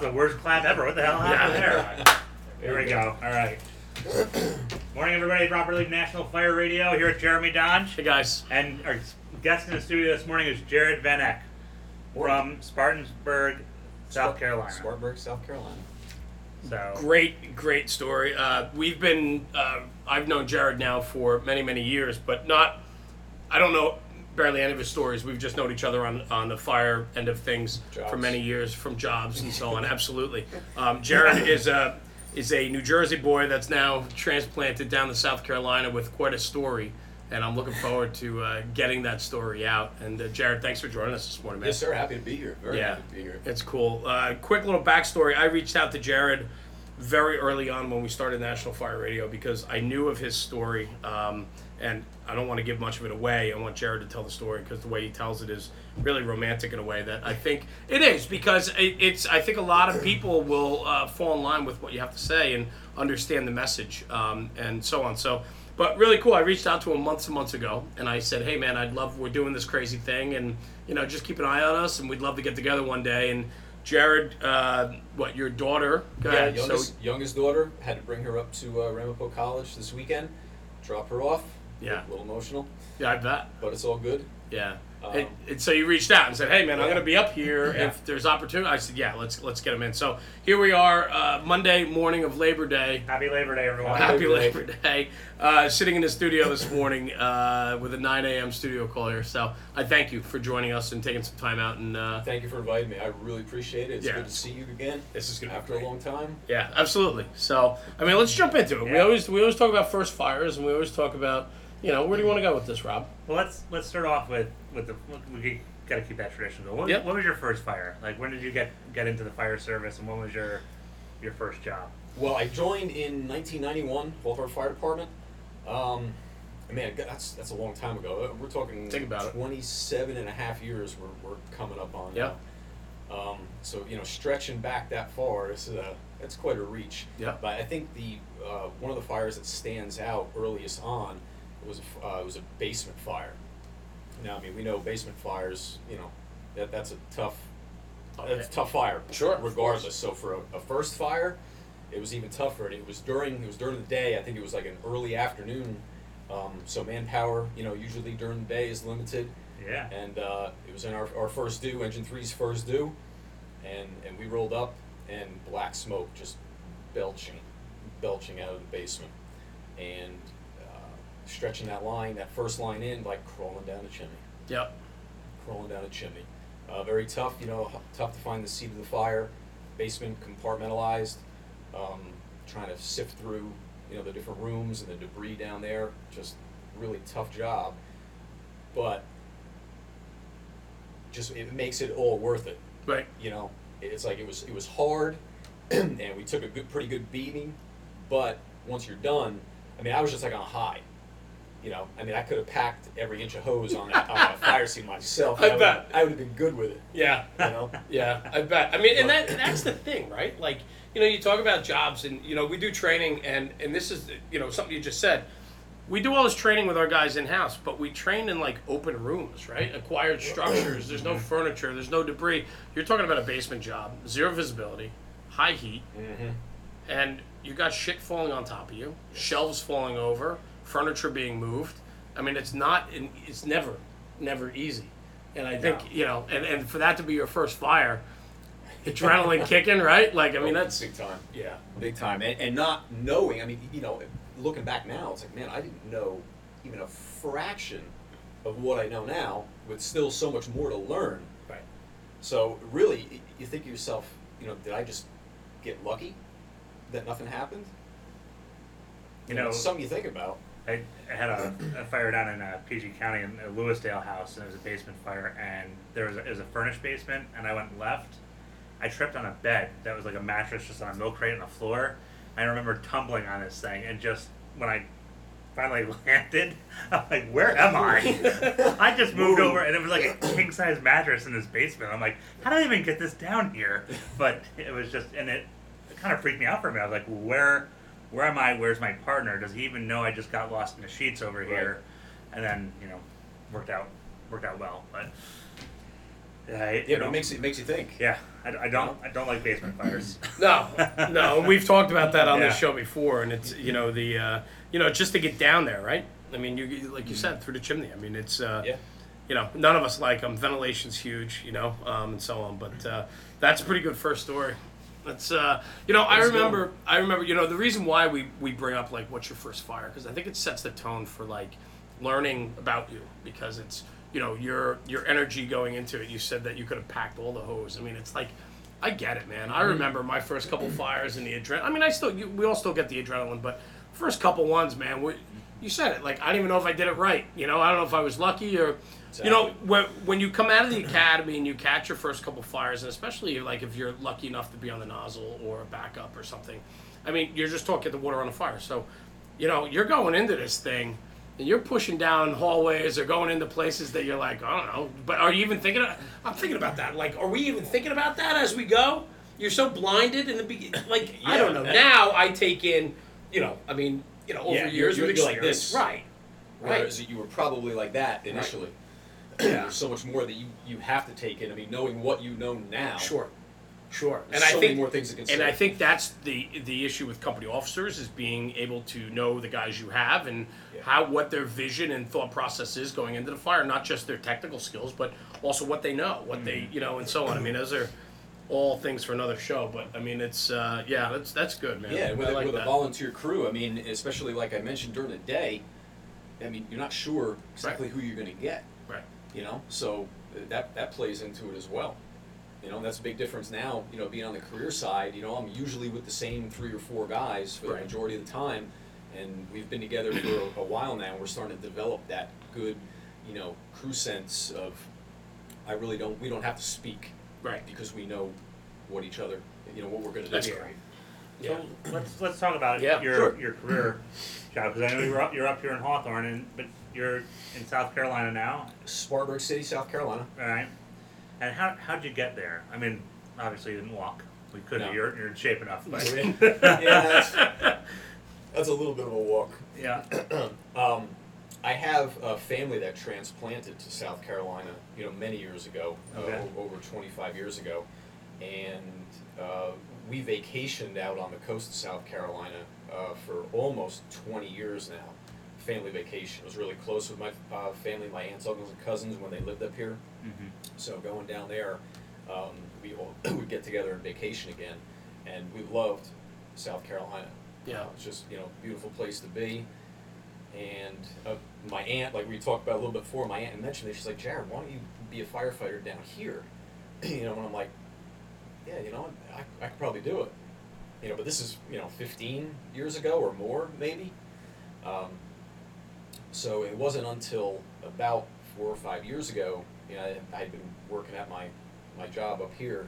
That's the worst clap ever. What the hell happened there? Here we go. All right. Morning, everybody. Proper League National Fire Radio here at Jeremy Dodge. Hey guys. And our guest in the studio this morning is Jared Van Eck from Spartansburg, South Carolina. Spartanburg, South Carolina. So Great, great story. Uh, we've been, uh, I've known Jared now for many, many years, but not, I don't know barely any of his stories. We've just known each other on, on the fire end of things for many years, from jobs and so on. Absolutely. Um, Jared is a, is a New Jersey boy that's now transplanted down to South Carolina with quite a story. And I'm looking forward to uh, getting that story out. And uh, Jared, thanks for joining us this morning, man. Yes, sir. Happy to be here. Very Yeah. happy to be here. It's cool. Uh, quick little backstory. I reached out to Jared very early on when we started National Fire Radio because I knew of his story. Um, and I don't want to give much of it away. I want Jared to tell the story because the way he tells it is really romantic in a way that I think it is because it, it's. I think a lot of people will uh, fall in line with what you have to say and understand the message um, and so on. So. But really cool. I reached out to him months and months ago, and I said, "Hey, man, I'd love. We're doing this crazy thing, and you know, just keep an eye on us, and we'd love to get together one day." And Jared, uh, what your daughter? Yeah, youngest, youngest daughter. Had to bring her up to uh, Ramapo College this weekend. Drop her off. Yeah. A little emotional, yeah, I bet. but it's all good. Yeah. Um, and, and so you reached out and said, "Hey, man, I'm Yeah. going to be up here Yeah. if there's opportunity." I said, "Yeah, let's let's get him in." So here we are, uh, Monday morning of Labor Day. happy Labor Day, everyone. Happy Happy Labor Labor Day. Uh, sitting in the studio this morning uh, with a 9 a.m. studio call here. So I thank you for joining us and taking some time out. And uh, Thank you for inviting me. I really appreciate it. It's Yeah. good to see you again this is going to after a long time. Yeah, absolutely. So, I mean, let's jump into it. We Yeah. always we always talk about first fires, and we always talk about, you know, where do you want to go with this, Rob? Well, let's let's start off with with the we got to keep that tradition going. What, Yep. what was your first fire? Like, when did you get get into the fire service, and when was your your first job? Well, I joined in 1991, Baltimore Fire Department. Um, I mean, that's that's a long time ago. We're talking Think about it. 27 and a half years we're, we're coming up on Yep. now. Um, so, you know, stretching back that far, is, uh, that's quite a reach. Yep. But I think the uh, one of the fires that stands out earliest on was a, f- uh, it was a basement fire. Now, I mean, we know basement fires, you know, that, that's a tough, that's a tough fire. Sure, Regardless. So for a, a first fire, it was even tougher. And it was during it was during the day. I think it was like an early afternoon. Um, so manpower, you know, usually during the day is limited. Yeah. And uh, it was in our, our first due, engine three's first due, and and we rolled up, and black smoke just belching, belching out of the basement, and stretching that line, that first line in, like crawling down a chimney Yep. crawling down a chimney. Uh, very tough, you know, h- tough to find the seat of the fire. Basement compartmentalized. Um, trying to sift through, you know, the different rooms and the debris down there. Just really tough job, but just it makes it all worth it. Right. You know, it's like it was it was hard, and we took a good, pretty good beating, but once you're done, I mean, I was just like on a high. You know, I mean, I could have packed every inch of hose on that, on that fire scene myself. I would- bet. I would have been good with it. Yeah. You know. Yeah, I bet. I mean, and that that's the thing, right? Like, you know, you talk about jobs, and you know, we do training, and and this is, you know, something you just said. We do all this training with our guys in house, but we train in like open rooms, right? Acquired structures. There's no furniture. There's no debris. You're talking about a basement job, zero visibility, high heat, Mm-hmm. and you got shit falling on top of you, shelves falling over, furniture being moved. I mean, it's not, it's never, never easy. And I think, you know, and, and for that to be your first fire, adrenaline kicking, right? Like, I mean, oh, that's, big time. yeah, Big time, and, and not knowing. I mean, you know, looking back now, it's like, man, I didn't know even a fraction of what I know now, with still so much more to learn. right. So really, you think to yourself, you know, did I just get lucky that nothing happened? You know, it's something you think about. I, had a, a fire down in uh, PG County in a Lewisdale house, and it was a basement fire, and there was a, it was a furnished basement, and I went left. I tripped on a bed that was like a mattress just on a milk crate on the floor. I remember tumbling on this thing, and just when I finally landed, I'm like, "Where am I?" I just moved over, and it was like a king size mattress in this basement. I'm like, "How did I even get this down here?" But it was just, and it, it kind of freaked me out for a minute. I was like, "Where?" Where am I? Where's my partner? Does he even know I just got lost in the sheets over here? And then you know, worked out worked out well. But Yeah, I, I Yeah, but don't- it makes it makes you think. Yeah, I, I don't. I don't like basement fires. No, no, we've talked about that on this show before, and it's you know the uh, you know just to get down there, right? I mean, you like you said through the chimney. I mean, it's uh, Yeah. you know none of us like them. Ventilation's huge, you know, um, and so on. But uh, that's a pretty good first story. That's uh, you know I go. remember I remember you know the reason why we we bring up like what's your first fire because I think it sets the tone for like learning about you because it's you know your your energy going into it. You said that you could have packed all the hose. I mean, it's like I get it, man. I remember my first couple fires and the adrenaline. I mean, I still you, we all still get the adrenaline, but first couple ones, man. We, you said it. Like I don't even know if I did it right. You know, I don't know if I was lucky or. You know, when, when you come out of the academy and you catch your first couple fires, and especially like if you're lucky enough to be on the nozzle or a backup or something, I mean, you're just talking the water on the fire. So, you know, you're going into this thing and you're pushing down hallways or going into places that you're like, I don't know. But are you even thinking? Of, I'm thinking about that. Like, are we even thinking about that as we go? You're so blinded in the beginning. Like, I don't know. Now I take in, you know, I mean, you know, over Yeah, years you're- you're like this. right? Right. Whereas you were probably like that initially. Yeah. There's so much more that you, you have to take in. I mean, knowing what you know now. Sure, sure. There's and so I many think more things to consider. And I think that's the the issue with company officers is being able to know the guys you have and Yeah. how what their vision and thought process is going into the fire, not just their technical skills, but also what they know, what they Mm-hmm. you know, and so on. I mean, those are all things for another show, but I mean, it's uh, yeah, that's that's good, man. Yeah, with, a, like with a volunteer crew, I mean, especially like I mentioned during the day, I mean, you're not sure exactly who you're going to get, right. You know? So uh, that that plays into it as well. You know, and that's a big difference now, you know, being on the career side, you know, I'm usually with the same three or four guys for Right. the majority of the time, and we've been together for a, a while now, and we're starting to develop that good, you know, crew sense of, I really don't, we don't have to speak Right. because we know what each other, you know, what we're going to do. That's here. great. So let's let's talk about Yeah, your sure. your career job because I know you're up, you're up here in Hawthorne, and but you're in South Carolina now, Spartanburg City, South Carolina. all right? And how how'd you get there? I mean, obviously you didn't walk. We could. No. You're you're in shape enough, but yeah, that's, that's a little bit of a walk. yeah. Um, I have a family that transplanted to South Carolina, you know, many years ago, Okay. uh, over 25 years ago, and uh, we vacationed out on the coast of South Carolina uh, for almost 20 years now. Family vacation. I was really close with my uh, family, my aunts, uncles, and cousins when they lived up here. hmm So going down there, um, we all would get together and vacation again, and we loved South Carolina. Yeah. Uh, it's just you know beautiful place to be. And uh, my aunt, like we talked about a little bit before, my aunt mentioned this. She's like, Jared, why don't you be a firefighter down here? you know, and I'm like, yeah, you know, I, I could probably do it. You know, but this is you know 15 years ago or more maybe. Um, so it wasn't until about four or five years ago, you know, I had been working at my, my job up here,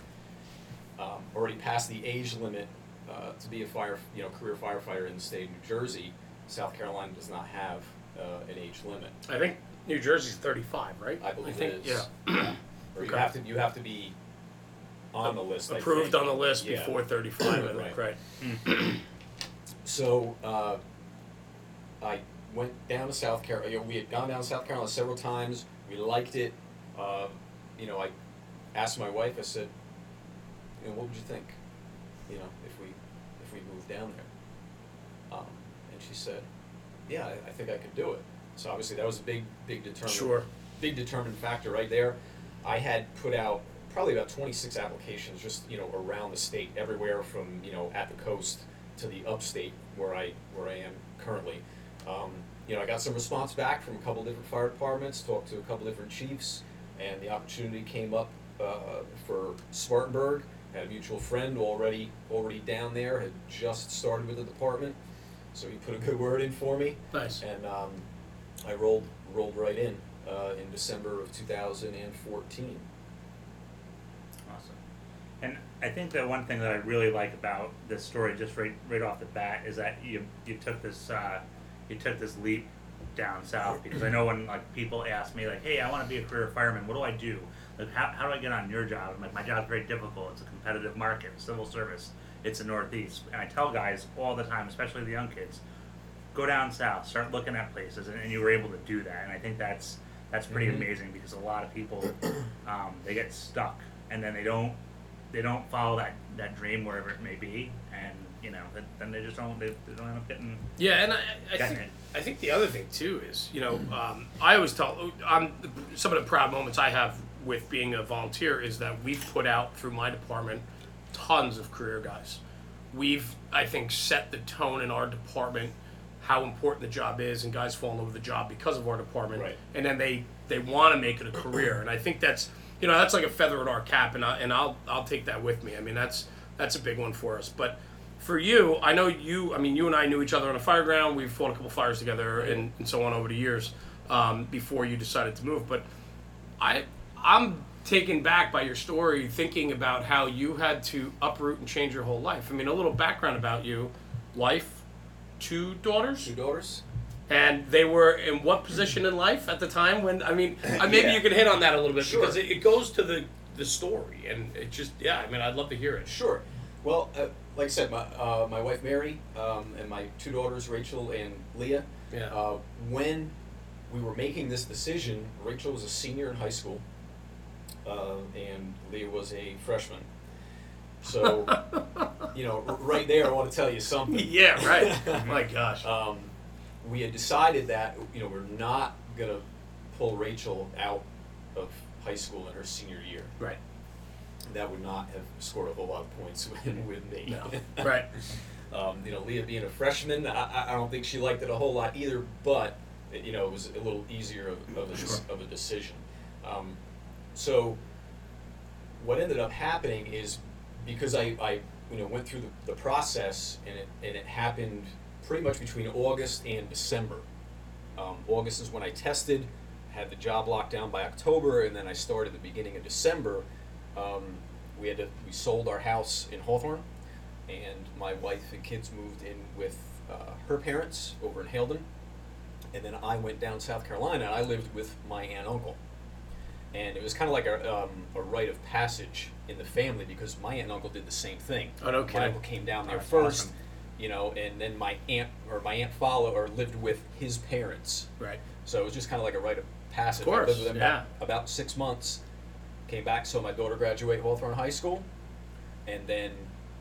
um, already past the age limit uh, to be a fire, you know, career firefighter in the state of New Jersey. South Carolina does not have uh, an age limit. I think New Jersey's 35, right? I believe think, it is. Yeah. Or you Okay. have to you have to be on the list. I Approved think. on the list Yeah. before 35, I think, Right. right? So uh, I went down to South Carolina. You know, we had gone down to South Carolina several times. We liked it. Um, you know, I asked my wife. I said, you know, what would you think? You know, if we if we moved down there. Um, and she said, yeah, I, I think I could do it. So obviously that was a big big determinant Sure. big determinant factor right there. I had put out probably about 26 applications just you know around the state, everywhere from you know at the coast to the upstate where I where I am currently. Um, you know, I got some response back from a couple different fire departments, talked to a couple different chiefs, and the opportunity came up uh, for Spartanburg. Had a mutual friend already already down there, had just started with the department, so he put a good word in for me Nice. and um, I rolled rolled right in uh, in December of 2014. Awesome. And I think that one thing that I really like about this story, just right right off the bat, is that you you took this uh, you took this leap down south because I know when like people ask me like, hey, I want to be a career fireman. What do I do? Like, how, how do I get on your job? I'm like, my job's very difficult. It's a competitive market, civil service. It's the Northeast, and I tell guys all the time, especially the young kids, go down south, start looking at places, and, and you were able to do that. And I think that's That's pretty Mhm. amazing because a lot of people um, they get stuck and then they don't they don't follow that, that dream wherever it may be and you know then- then they just don't they, they don't end up getting Yeah, and I, I think it. I think the other thing too is you know um, I always tell on some of the proud moments I have with being a volunteer is that we've put out through my department tons of career guys. We've I think set the tone in our department how important the job is and guys fall in love with the job because of our department Right. and then they they want to make it a career and I think that's you know that's like a feather in our cap and I, and I'll I'll take that with me. I mean that's that's a big one for us. But for you, I know you. I mean, you and I knew each other on a fire ground. We've fought a couple fires together and, and so on over the years um, before you decided to move. But I I'm taken back by your story, thinking about how you had to uproot and change your whole life. I mean, a little background about you: wife, two daughters, Two daughters. and they were in what position in life at the time? When I mean, uh, maybe Yeah. you could hit on that a little bit Sure. because it, it goes to the the story, and it just yeah. I mean, I'd love to hear it. Sure. Well, uh, like I said, my uh, my wife Mary um, and my two daughters Rachel and Leah. Yeah. Uh, when we were making this decision, Rachel was a senior in high school, uh, and Leah was a freshman. So, you know, r- right there, I want to tell you something. yeah, right. My gosh. um, we had decided that you know we're not gonna pull Rachel out of high school in her senior year. right. That would not have scored a whole lot of points with, with me. No. Right. Um, you know, Leah being a freshman, I, I- don't think she liked it a whole lot either. But you know, it was a little easier of, of, a, Sure. of a decision. Um, so what ended up happening is because I, I you know went through the, the process and it and it happened pretty much between August and December. Um, August is when I tested, had the job locked down by October, and then I started the beginning of December. Um, we had to, we sold our house in Hawthorne, and my wife and kids moved in with uh, her parents over in Haledon, and then I went down South Carolina and I lived with my aunt and uncle. And it was kind of like a, um, a rite of passage in the family because my aunt and uncle did the same thing. Oh, no kidding. My uncle came down there That's first, awesome. you know, and then my aunt or my aunt followed or lived with his parents. Right. So it was just kind of like a rite of passage. Of course, I lived with them yeah. about, about six months. Came back, so my daughter graduated Hawthorne High School, and then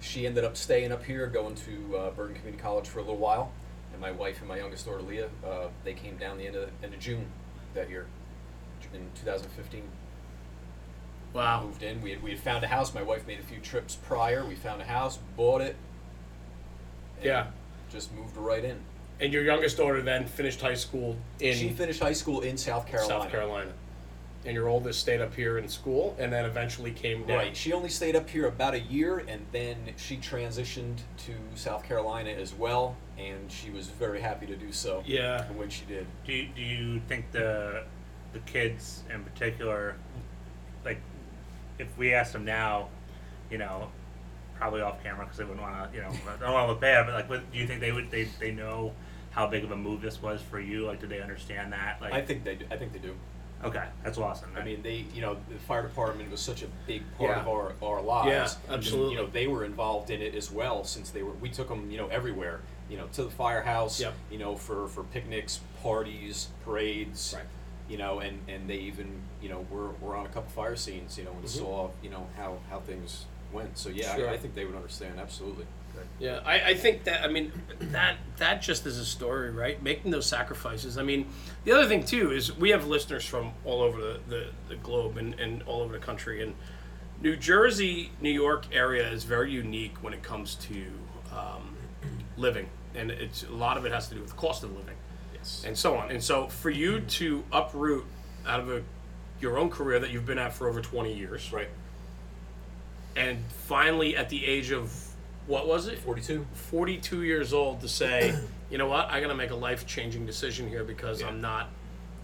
she ended up staying up here, going to uh, Bergen Community College for a little while. And my wife and my youngest daughter Leah, uh, they came down the end of end of June that year, in 2015. Wow. Moved in. We had, we had found a house. My wife made a few trips prior. We found a house, bought it. and Yeah. Just moved right in. And your youngest daughter then finished high school in she finished high school in South Carolina. South Carolina. And your oldest stayed up here in school and then eventually came down. Right. She only stayed up here about a year, and then she transitioned to South Carolina as well, and she was very happy to do so. Yeah. When she did. Do you, do you think the the kids in particular, like, if we asked them now, you know, probably off camera because they wouldn't want to, you know, I don't want to look bad, but like, what, do you think they would they, they know how big of a move this was for you? Like, do they understand that? Like, I think they. Do, I think they do. Okay, that's awesome. I mean, they. You know, the fire department was such a big part Yeah. of our our lives. Yeah, absolutely. You know, they were involved in it as well since they were. We took them, you know, everywhere. You know, to the firehouse. Yep. You know, for for picnics, parties, parades. Right. You know, and and they even you know were were on a couple fire scenes. You know, and Mhm. saw you know how how things went. So yeah, Sure. I, I think they would understand absolutely. Yeah, I, I think that I mean that that just is a story, right? Making those sacrifices. I mean, the other thing too is we have listeners from all over the, the, the globe and, and all over the country, and New Jersey, New York area is very unique when it comes to um, living, and it's a lot of it has to do with the cost of living Yes. and so on. And so for you to uproot out of a your own career that you've been at for over twenty years, right. and finally at the age of what was it? Forty two. 42 years old to say, you know what, I got to make a life changing decision here because Yeah. I'm not,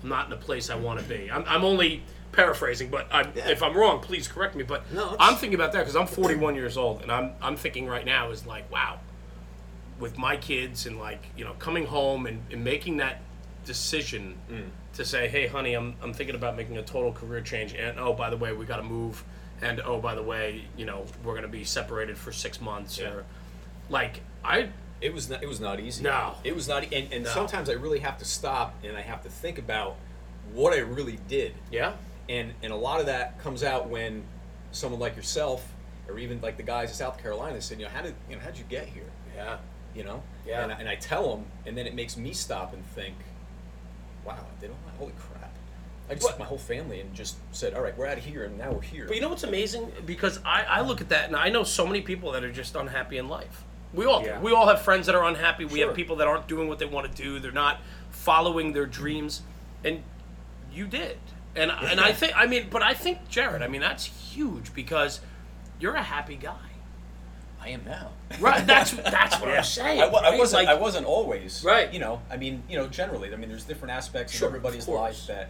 I'm not in the place I want to be. I'm, I'm only paraphrasing, but I, Yeah. if I'm wrong, please correct me. But No, I'm thinking about that because I'm 41 years old, and I'm, I'm thinking right now is like, wow, with my kids and like, you know, coming home and, and making that decision Mm. to say, hey, honey, I'm, I'm thinking about making a total career change, and oh, by the way, we got to move, and oh, by the way, you know, we're gonna be separated for six months, Yeah. or like I It was not. It was not easy. No. It was not. And, and No. sometimes I really have to stop and I have to think about what I really did. Yeah. and and a lot of that comes out when someone like yourself or even like the guys in South Carolina said, you know, how did you know how'd you get here? Yeah. You know, Yeah. And, I- and I tell them, and then it makes me stop and think, wow, did all that. Holy crap! I just What- took my whole family and just said, all right, we're out of here, and now we're here. But you know what's amazing? Because I, I look at that and I know so many people that are just unhappy in life. We all. Yeah. We all have friends that are unhappy. We Sure. have people that aren't doing what they want to do. They're not following their dreams. And you did. And and I think I mean, but I think Jared, I mean that's huge because you're a happy guy. I am now. Right. That's that's what Yeah. I'm saying. I, wa- I wasn't. Like, I wasn't always. Right. You know. I mean, you know, generally. I mean, there's different aspects Sure, of everybody's of life that,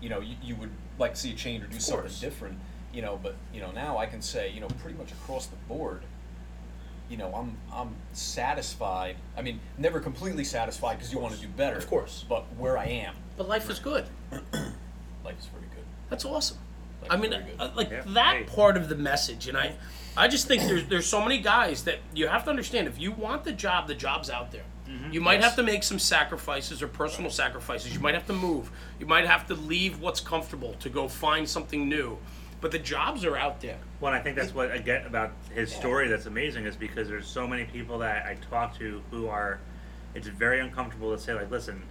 you know, you, you would like to see a change or do something different. You know, but you know now I can say you know pretty much across the board. You know, I'm I'm satisfied. I mean, never completely satisfied because you want to do better. Of course. But where I am, But life is good. life is pretty good. That's awesome. Life I is mean, very good. uh, like Yeah. that Hey. part of the message, and I, I just think there's there's so many guys that you have to understand. If you want the job, the job's out there. Mm-hmm. You might Yes. have to make some sacrifices or personal sacrifices. You might have to move. You might have to leave what's comfortable to go find something new. But the jobs are out there. Well, and I think that's what I get about his story that's amazing is because there's so many people that I talk to who are, it's very uncomfortable to say like, listen,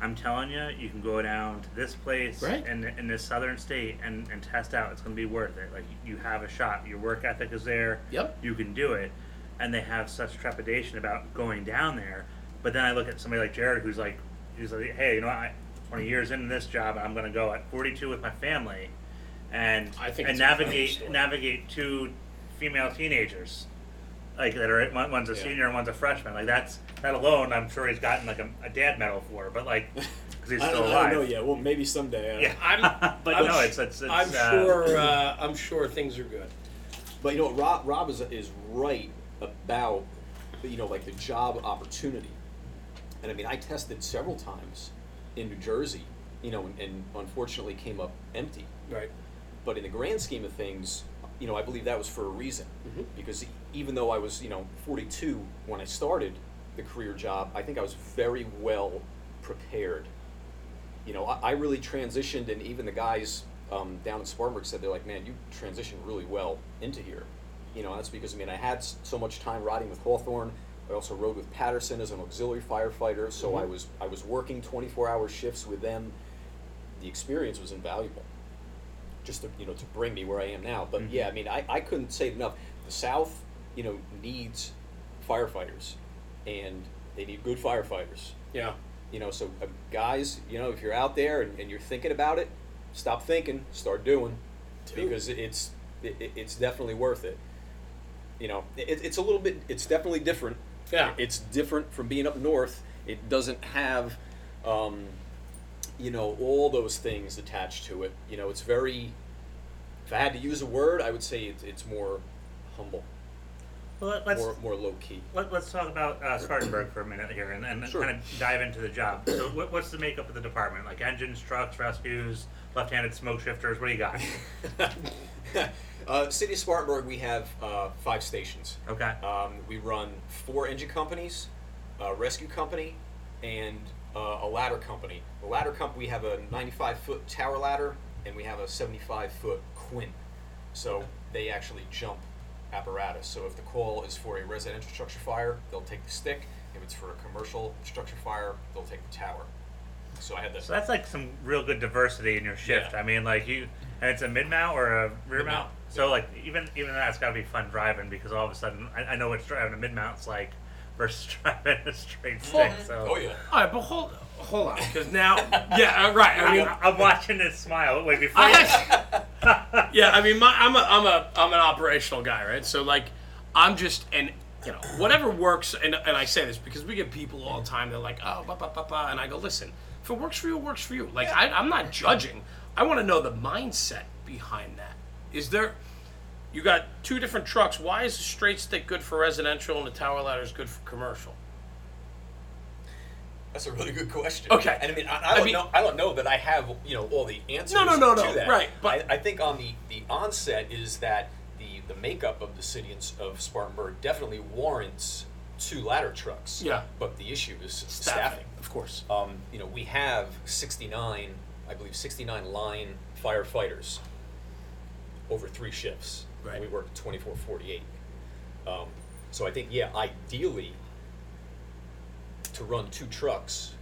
I'm telling you, you can go down to this place Right. in, in this southern state and, and test out. It's going to be worth it. Like you have a shot. Your work ethic is there. Yep. You can do it. And they have such trepidation about going down there. But then I look at somebody like Jared who's like, he's like, hey, you know, what? I 20 years into this job, I'm going to go at 42 with my family, and I think and it's a great navigate story. navigate two female teenagers, like that are one- one's a Yeah. senior and one's a freshman. Like that's that alone, I'm sure he's gotten like a, a dad medal for. But like, because he's I still don't, I alive. don't know yet. Well, maybe someday. Uh, Yeah, I'm- but I'm no, sh- it's it's, it's I'm uh, sure. Uh, I'm sure things are good. But you know, Rob, Rob is, is right about you know like the job opportunity, and I mean I tested several times in New Jersey, you know, and, and unfortunately came up empty. Right. But in the grand scheme of things, you know, I believe that was for a reason, Mhm. because even though I was you know 42 when I started the career job, I think I was very well prepared. You know, I, I really transitioned, and even the guys um, down in Spartanburg said they're like, "Man, you transitioned really well into here." You know, that's because I mean I had so much time riding with Hawthorne. I also rode with Paterson as an auxiliary firefighter, so I Mhm. was I was working 24-hour shifts with them. The experience was invaluable, just to you know to bring me where I am now. But Mhm. yeah, I mean I, I couldn't say it enough. The South, you know, needs firefighters, and they need good firefighters. Yeah. You know, so uh, guys, you know, if you're out there and, and you're thinking about it, stop thinking, start doing, Do. because it's it, it- it's definitely worth it. You know, it, it's a little bit, it's definitely different. Yeah. It's different from being up north. It doesn't have, um, you know, all those things attached to it. You know, it's very. If I had to use a word, I would say it's, it's more humble, Well, let- let's more more low key. let, us talk about uh, Spartanburg for a minute here, and, and Sure. kind of dive into the job. So, what, what's the makeup of the department? Like engines, trucks, rescues, left-handed smoke shifters. What do you got? uh, City of Spartanburg, we have uh, five stations. Okay. Um, we run four engine companies, a rescue company, and uh, a ladder company. The ladder company, we have a 95 foot tower ladder, and we have a 75 foot quint. So they actually jump apparatus. So if the call is for a residential structure fire, they'll take the stick. If it's for a commercial structure fire, they'll take the tower. So I had the So that's like some real good diversity in your shift. Yeah. I mean, like you, and it's a mid mount or a rear Mid-mount, mount. So yeah. like even even that's got to be fun driving because all of a sudden I, I know what driving a mid mount's like versus driving a straight stick. So oh yeah. All right, but hold hold on, because now, yeah, uh, right. I mean, I'm, I'm watching this smile. Wait before. I you- have, yeah, I mean, my, I'm a, I'm a, I'm an operational guy, right? So like, I'm just, and you know, whatever works, and, and I say this because we get people all the time. They're like, oh, ba ba ba ba, and I go, listen, if it works for you, it works for you. Like, I, I'm not judging. I want to know the mindset behind that. Is there? You got two different trucks. Why is the straight stick good for residential and the tower ladder is good for commercial? That's a really good question. Okay. and I mean, I, I I don't mean- know. I don't know that I have you know all the answers. To that. No, no, no, to no, that. right, but- I, I think on the the onset is that the the makeup of the city of Spartanburg definitely warrants two ladder trucks. Yeah. But the issue is staffing. Of course. Um, you know, we have 69 I believe, 69 line firefighters over three shifts. Right. We work 24 48. Um, so I think, yeah, ideally, to run two trucks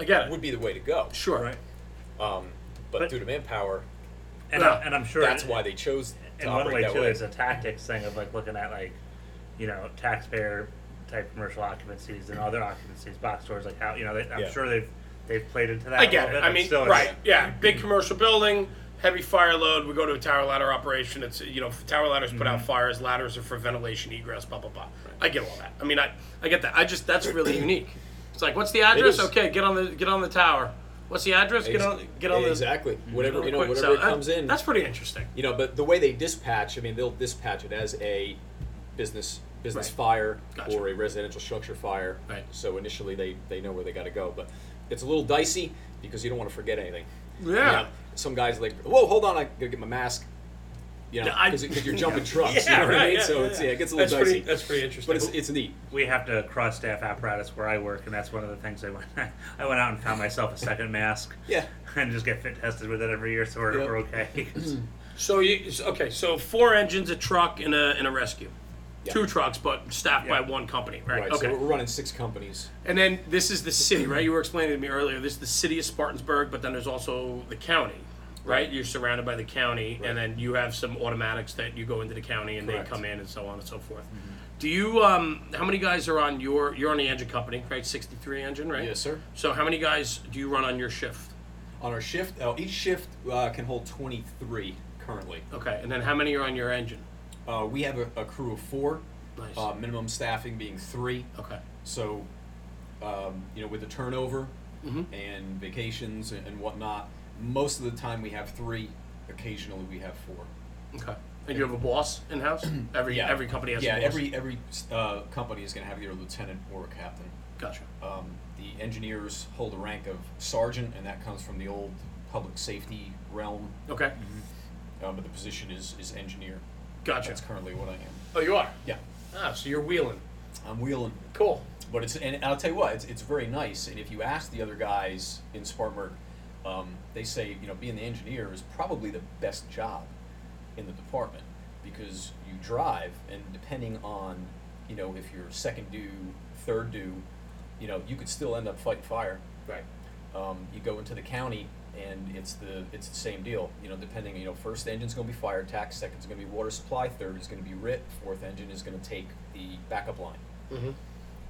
Again, would be the way to go. Sure. Right. Um, but, But- due to manpower, And, Yeah. I'm, and I'm sure that's it- why they chose to in one operate way that too, way. it's a tactics thing of like looking at like, you know, taxpayer type commercial occupancies and other occupancies, box stores, like how you know. They, I'm Yeah. sure they've they've played into that. I a get little it. bit, I mean, still, it's- right? Yeah, big commercial building, heavy fire load. We go to a tower ladder operation. It's you know, tower ladders put Mm-hmm. out fires. Ladders are for ventilation, egress, blah blah blah. I get all that. I mean, I I get that. I just that's really unique. It's like, what's the address? is. Okay, get on the get on the tower. What's the address? Get on get on the exactly whatever you know quick. whatever So, it uh, comes in. That's pretty interesting. you know, but the way they dispatch, I mean, they'll dispatch it as a business business Right. fire Gotcha. or a residential structure fire. Right. So initially, they they know where they got to go, but it's a little dicey because you don't want to forget anything. Yeah. You know, some guys like, whoa, hold on, I gotta get my mask. You know, Yeah, I- because you're jumping trucks. Yeah, you know what I right, mean? yeah, so yeah, it's yeah. yeah, it gets a little That's dicey. pretty. That's pretty interesting. but it's it's neat. we have to cross staff apparatus where I work, and that's one of the things I went. I went out and found myself a second mask. Yeah. And just get fit tested with it every year, so we're, Yep. we're okay. So you okay? So four engines, a truck, and a and a rescue. Yeah. Two trucks, but staffed by one company, right? Right. Okay. So we're running six companies. And then this is the city, right? You were explaining to me earlier. This is the city of Spartansburg, but then there's also the county, right? Right. You're surrounded by the county, Right. and then you have some automatics that you go into the county and Correct. they come in and so on and so forth. Do you? Um, how many guys are on your? You're on the engine company, right? 63 engine, right? Yes, sir. So how many guys do you run on your shift? On our shift, uh, each shift uh, can hold 23 currently. Okay, and then how many are on your engine? Uh, we have a, a crew of four. Nice. Uh, minimum staffing being three. okay. So, um, you know, with the turnover Mhm. and vacations and, and whatnot, most of the time we have three. Occasionally we have four. Okay. And you have a boss in house? Every every company has yeah. a boss. every every uh, company is going to have either a lieutenant or a captain. Gotcha. Um, the engineers hold the rank of sergeant, and that comes from the old public safety realm. Okay. Uh, but the position is is engineer. Gotcha. That's currently what I am. Oh, you are. Yeah, Ah, so you're wheeling. I'm wheeling. Cool. But it's and I'll tell you what, it's, it's very nice. And if you ask the other guys in Spartanburg, um, they say you know being the engineer is probably the best job in the department because you drive and depending on you know if you're second due, third due, you know you could still end up fighting fire. Right. Um, you go into the county and it's the it's the same deal. You know, depending you know first engine's going to be fire attack, second's going to be water supply, third is going to be RIT, fourth engine is going to take the backup line. Mm-hmm.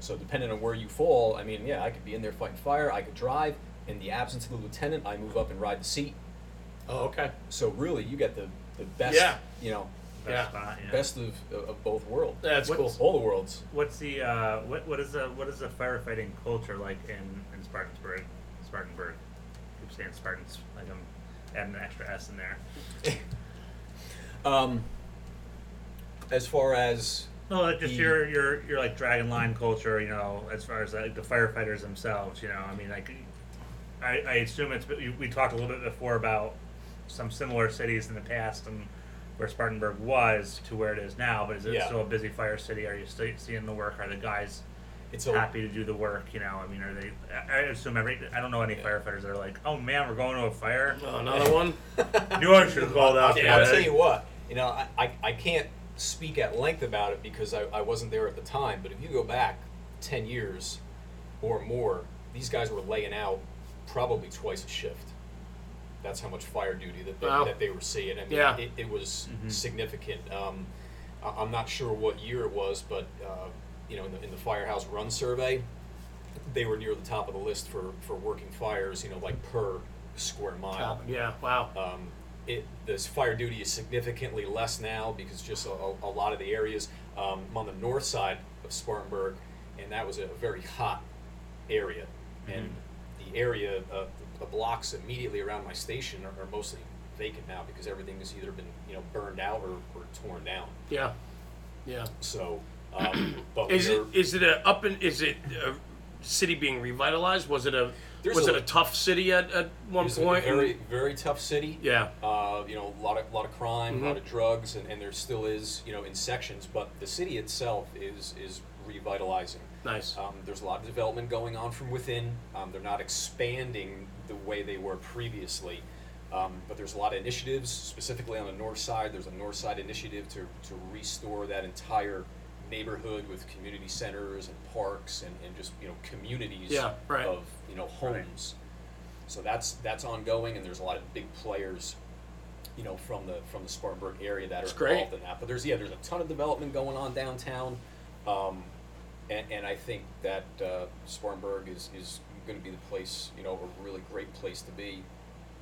So depending on where you fall, I mean, yeah, I could be in there fighting fire. I could drive. In the absence of the lieutenant, I move up and ride the seat. Oh, okay. So really, you get the, the best, Yeah. you know, Best Yeah. spot, yeah. best of, of both worlds. That's What's- cool. All the worlds. What's the uh, what what is the what is the firefighting culture like in in Spartansburg? Spartanburg. Saying Spartans like I'm adding an extra S in there. Um, as far as No, like just The- your your your like dragon line culture. You know, as far as like the firefighters themselves. You know, I mean, like I, I assume it's we, we talked a little bit before about some similar cities in the past and where Spartanburg was to where it is now. But is it Yeah. still a busy fire city? Are you still seeing the work? Are the guys it's a happy to do the work. You know, I mean, are they? I I assume every. I don't know any firefighters that are like, oh man, we're going to a fire. Oh, another one. New I should have called out. I'll, I'll tell you what, you know, I, I, I can't speak at length about it because I, I wasn't there at the time, but if you go back 10 years or more, these guys were laying out probably twice a shift. That's how much fire duty that they, Wow. that they were seeing. I mean, Yeah. it, it was Mhm. significant. Um, I, I'm not sure what year it was, but, uh, you know, in the, in the firehouse run survey, they were near the top of the list for, for working fires, you know, like per square mile. Yeah. Wow. Um, it, this fire duty is significantly less now because just a, a, a lot of the areas um, I'm on the north side of Spartanburg, and that was a very hot area, and the area, uh, the blocks immediately around my station are, are mostly vacant now because everything has either been you know burned out or, or torn down. Yeah. Yeah. So, um, but Is it we're- is it a up and is it a city being revitalized? Was it a There's was a- it a tough city at, at one it's point? a very very tough city. yeah. uh, you know, a lot of lot of crime, a lot of drugs, and, and there still is, you know, in sections. But the city itself is is revitalizing. Nice. Um, there's a lot of development going on from within. Um, they're not expanding the way they were previously. Um, but there's a lot of initiatives, specifically on the north side. There's a north side initiative to, to restore that entire neighborhood with community centers and parks and, and just you know communities Yeah, right. of you know homes. So that's that's ongoing, and there's a lot of big players, you know, from the from the Spartanburg area that are great. involved in that. But there's yeah, there's a ton of development going on downtown, um, and, and I think that uh, Spartanburg is is going to be the place, you know, a really great place to be,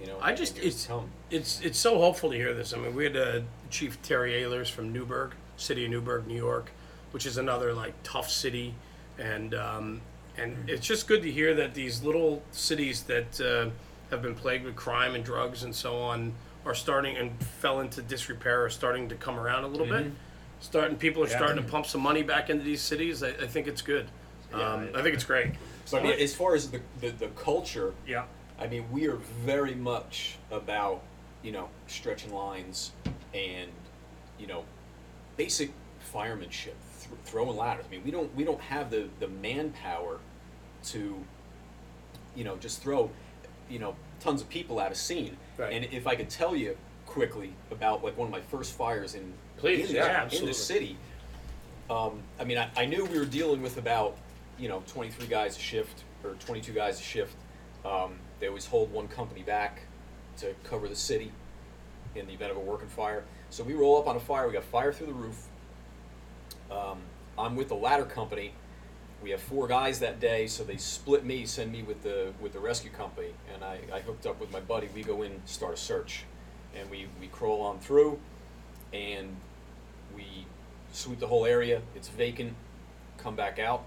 you know. I in just years it's to come. it's it's so hopeful to hear this. I mean, we had uh, Chief Terry Ahlers from Newburgh, city of Newburgh, New York, which is another like tough city, and um, and it's just good to hear that these little cities that uh, have been plagued with crime and drugs and so on are starting and fell into disrepair are starting to come around a little bit. Starting people are Yeah. starting to pump some money back into these cities. I, I think it's good. Yeah, Um, I- I think it's great. But as far as the, the, the culture, Yeah. I mean, we are very much about, you know, stretching lines and, you know, basic firemanship, th- throwing ladders. I mean, we don't we don't have the the manpower to, you know, just throw, you know, tons of people at a scene. Right. And if I could tell you quickly about like one of my first fires in Please, in, yeah, the, in the city, um, I mean, I, I knew we were dealing with about, you know, 23 guys a shift or 22 guys a shift. Um, they always hold one company back to cover the city in the event of a working fire. So we roll up on a fire. We got fire through the roof. Um, I'm with the ladder company. We have four guys that day, so they split me, send me with the with the rescue company, and I, I hooked up with my buddy. We go in, start a search, and we, we crawl on through, and we sweep the whole area. It's vacant. Come back out.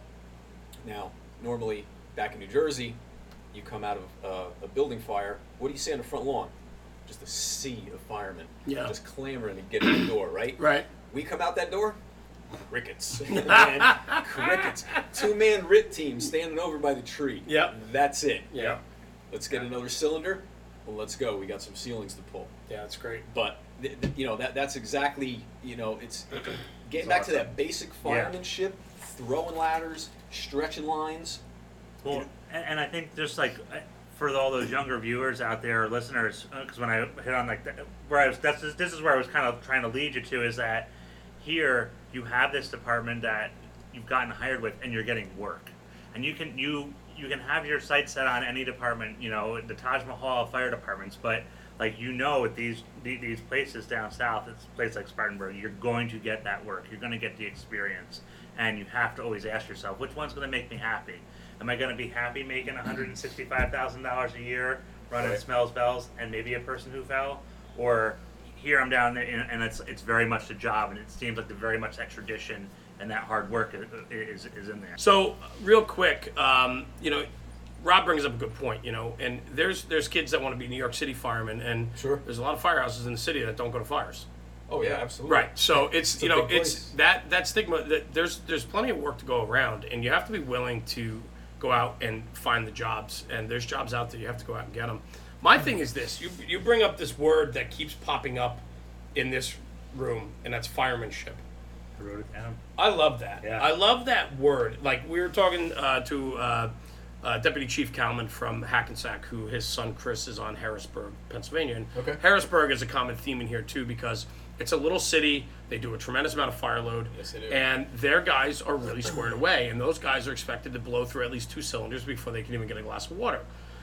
Now, normally back in New Jersey, you come out of uh, a building fire. What do you see on the front lawn? Just a sea of firemen, Yeah. just clamoring to get in the door. Right? Right. We come out that door, crickets. Man, crickets. Two man RIT team standing over by the tree. Yep. That's it. Yeah. Let's get another cylinder. Well, let's go. We got some ceilings to pull. Yeah, that's great. But th- th- you know that that's exactly you know it's getting It's back to that basic firemanship, throwing ladders, stretching lines. Well, and, and I think just like I- for all those younger viewers out there, or listeners, uh, because when I hit on like the, where I was, that's this is where I was kind of trying to lead you to is that here you have this department that you've gotten hired with, and you're getting work, and you can you you can have your sights set on any department, you know, the Taj Mahal fire departments, but like you know, with these these places down south, it's a place like Spartanburg, you're going to get that work, you're going to get the experience, and you have to always ask yourself, which one's going to make me happy? Am I going to be happy making $165,000 a year running Right. smells bells and maybe a person who fell, or here I'm down there and, and it's it's very much the job, and it seems like the very much that tradition and that hard work i- is is in there. So, real quick, um, you know, Rob brings up a good point. You know, and there's there's kids that want to be New York City firemen, and Sure. there's a lot of firehouses in the city that don't go to fires. Oh yeah, absolutely. Right. So it's, It's you know it's place. that that stigma that there's there's plenty of work to go around, and you have to be willing to go out and find the jobs. And there's jobs out there you have to go out and get them. My thing is this: you you bring up this word that keeps popping up in this room, and that's firemanship. I wrote it down. I love that. Yeah. I love that word. Like we were talking uh, to uh, uh, Deputy Chief Kalman from Hackensack, who his son Chris is on Harrisburg, Pennsylvania. And Okay. Harrisburg is a common theme in here too because it's a little city. They do a tremendous amount of fire load, Yes, they do. and their guys are really squared away. And those guys are expected to blow through at least two cylinders before they can even get a glass of water.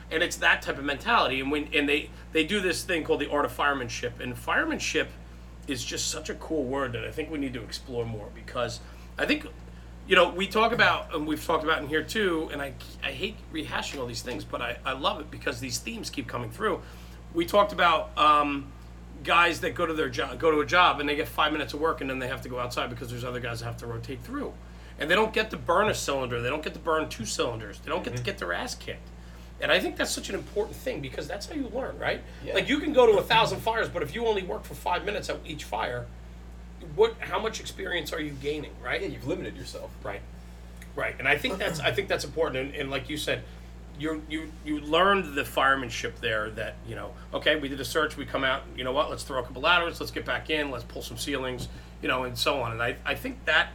And it's that type of mentality. And when and they they do this thing called the art of firemanship. And firemanship is just such a cool word that I think we need to explore more because I think, you know, we talk about, and we've talked about in here too, and I, I hate rehashing all these things, but I, I love it because these themes keep coming through. We talked about um, guys that go to their job, go to a job, and they get five minutes of work, and then they have to go outside because there's other guys that have to rotate through, and they don't get to burn a cylinder, they don't get to burn two cylinders, they don't get to get their ass kicked. And I think that's such an important thing because that's how you learn, right? Yeah. Like you can go to a thousand fires, but if you only work for five minutes at each fire, what? How much experience are you gaining, right? Yeah, you've limited yourself. Right, right. And I think that's I think that's important. And, and like you said, you you you learned the firemanship there. That you know, okay, we did a search. We come out. You know what? Let's throw a couple ladders. Let's get back in. Let's pull some ceilings. You know, and so on. And I I think that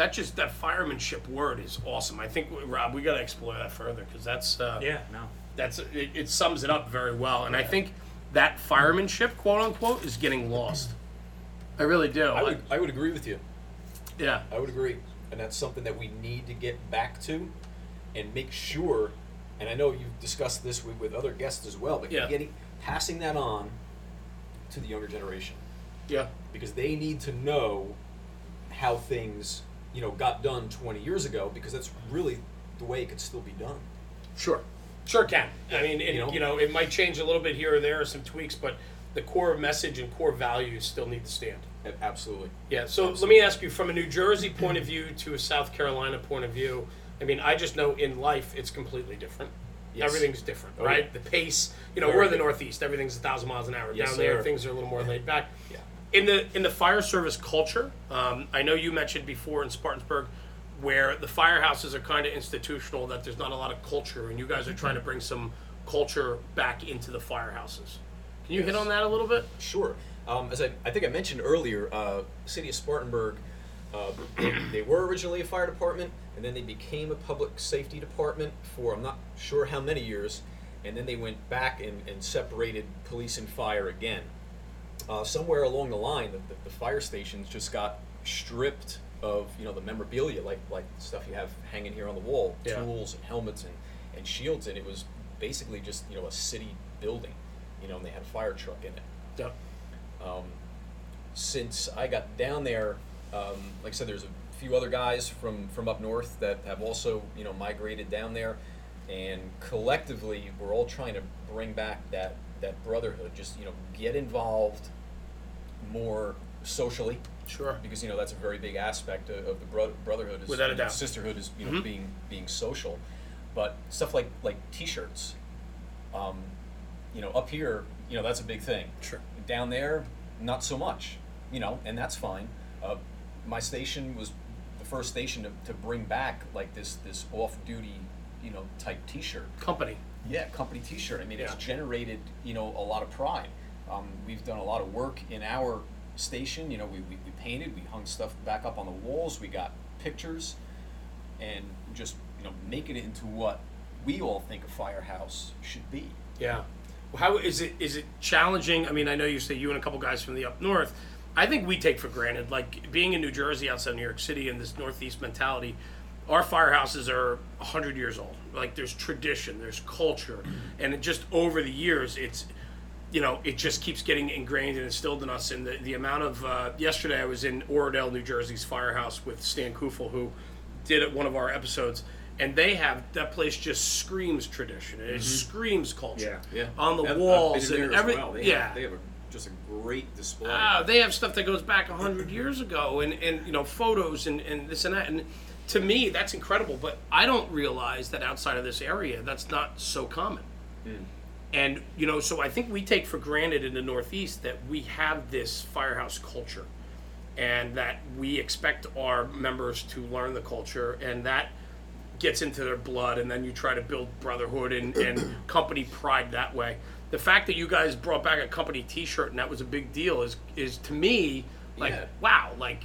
that just that firemanship word is awesome. I think Rob, we got to explore that further because that's uh, Yeah, no. that's it, it sums it up very well. And I think that firemanship, quote unquote, is getting lost. I really do. I would I would agree with you. yeah. I would agree, and that's something that we need to get back to, and make sure. And I know you've discussed this with, with other guests as well, but Yeah. getting passing that on to the younger generation Yeah. because they need to know how things you know got done 20 years ago because that's really the way it could still be done. Sure. Sure can. I mean, it, You know? you know, it might change a little bit here or there, some tweaks, but the core message and core values still need to stand. Absolutely. Yeah. So let me ask you, from a New Jersey point of view to a South Carolina point of view. I mean, I just know in life it's completely different. Yes. Everything's different, Oh, right? yeah. The pace. You know, Very we're the. Northeast. Everything's a thousand miles an hour. Yes, Down there, sir. things are a little more laid back. Yeah. In the in the fire service culture, um, I know you mentioned before in Spartansburg, where the firehouses are kind of institutional, that there's not a lot of culture, and you guys are trying to bring some culture back into the firehouses. Can you hit on that a little bit? Sure. Um, as I, I think I mentioned earlier, uh, City of Spartanburg, uh, they were originally a fire department, and then they became a public safety department for I'm not sure how many years, and then they went back and, and separated police and fire again. Uh, somewhere along the line, the, the, the fire stations just got stripped of you know the memorabilia, like like stuff you have hanging here on the wall, Yeah. tools and helmets and, and shields, and it was basically just you know a city building, you know, and they had a fire truck in it Yeah. um, since I got down there, um, like I said, there's a few other guys from, from up north that have also, you know, migrated down there, and collectively, we're all trying to bring back that that brotherhood. Just you know, get involved more socially, Sure. because you know that's a very big aspect of, of the bro- brotherhood. Is, Without a doubt. sisterhood is you know Mhm. being being social, but stuff like like T-shirts. Um, you know, up here, you know that's a big thing Sure. down there not so much you know and that's fine uh, my station was the first station to, to bring back like this this off-duty you know type t-shirt Company. yeah company t-shirt i mean it's generated you know a lot of pride um, we've done a lot of work in our station you know we, we, we painted we hung stuff back up on the walls we got pictures and just you know making it into what we all think a firehouse should be Yeah. Well, How is it? Is it challenging? I mean, I know you say you and a couple guys from the up north. I think we take for granted, like being in New Jersey, outside New York City, and this Northeast mentality. Our firehouses are hundred years old. Like there's tradition, there's culture, and it just over the years, it's you know, it just keeps getting ingrained and instilled in us. And the, the amount of uh, yesterday, I was in Oradell, New Jersey's firehouse with Stan Kufel, who did it, one of our episodes, and they have that place just screams tradition. It screams culture. Yeah, yeah. on the been walls in and there as every well. Yeah. have, they have a, just a great display. Ah, they have stuff that goes back a hundred years ago, and, and you know photos and, and this and that. And to me, that's incredible. But I don't realize that outside of this area, that's not so common. And you know, so I think we take for granted in the Northeast that we have this firehouse culture, and that we expect our members to learn the culture, and that gets into their blood, and then you try to build brotherhood and, and company pride that way. The fact that you guys brought back a company T-shirt and that was a big deal is is to me like Yeah. wow, like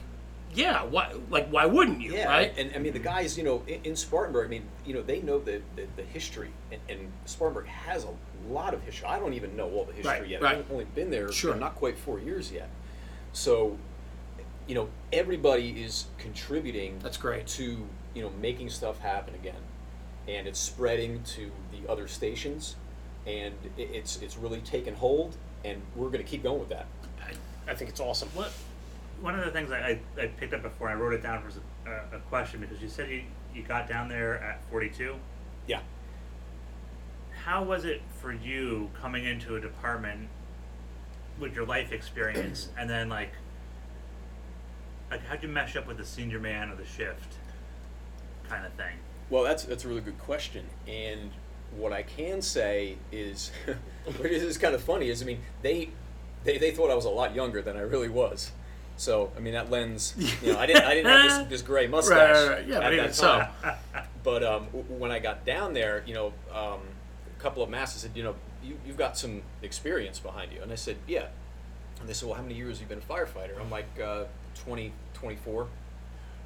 yeah, why like why wouldn't you, Yeah, right? and I mean the guys, you know, in, in Spartanburg, I mean, you know, they know the the, the history, and, and Spartanburg has a lot of history. I don't even know all the history Right, yet. right. I've only been there, Sure. not quite four years yet. So, you know, everybody is contributing. That's great. To you know, making stuff happen again, and it's spreading to the other stations, and it's it's really taken hold, and we're going to keep going with that. I, I think it's awesome. What? One of the things I, I, I picked up before, I wrote it down was a, a question because you said you, you got down there at 42. Yeah. How was it for you coming into a department with your life experience and then like, like how'd you mesh up with the senior man or the shift kind of thing? Well, that's that's a really good question, and what I can say is, which is kind of funny, is I mean they, they they thought I was a lot younger than I really was, so I mean that lens, you know, I didn't I didn't have this, this gray mustache Right, right, right. Yeah, at that so. time. But um, w- when I got down there, you know, um, couple of masters said, you know, you, you've got some experience behind you, and I said, yeah. And they said, well, how many years have you been a firefighter? I'm like, uh, 20, 24.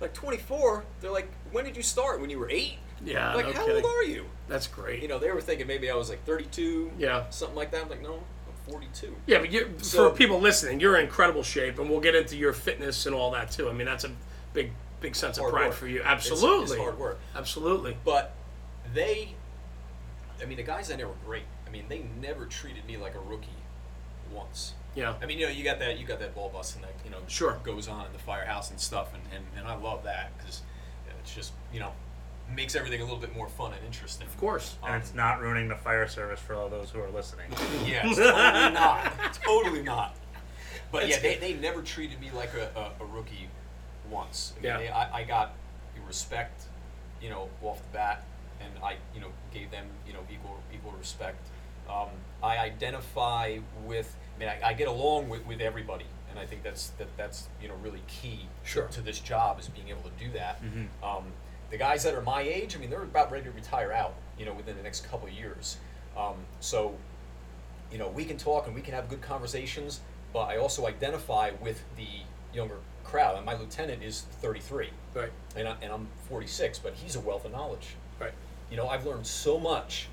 like 24. They're like, when did you start? When you were eight? Yeah, like, no how kidding. old are you? That's great. You know, they were thinking maybe I was like 32. Yeah. Something like that. I'm like, no, I'm 42. Yeah, but you So- for people listening, you're in incredible shape, and we'll get into your fitness and all that too. I mean, that's a big, big sense of pride work. for you. It's- it's Absolutely, hard work. Absolutely. But they, I mean, the guys in there were great. I mean, they never treated me like a rookie once. Yeah. I mean, you know, you got that, you got that ball busting that, you know, Sure. goes on in the firehouse and stuff, and, and, and I love that because it's just, you know, makes everything a little bit more fun and interesting. Of course. And it's not ruining the fire service for all those who are listening. Yeah, it's totally not. Totally not. But That's yeah, they, they never treated me like a, a, a rookie once. I mean, Yeah. they, I, I got respect, you know, off the bat, and I, you know, gave them, you know, equal equal respect. Um, I identify with. I mean, I, I get along with, with everybody, and I think that's that that's you know really key Sure. to this job is being able to do that. Mhm. Um, the guys that are my age, I mean, they're about ready to retire out, you know, within the next couple of years. Um, so you know, we can talk and we can have good conversations, but I also identify with the younger crowd. And my lieutenant is 33, Right. and, I, and I'm 46, but he's a wealth of knowledge. Right. You know, I've learned so much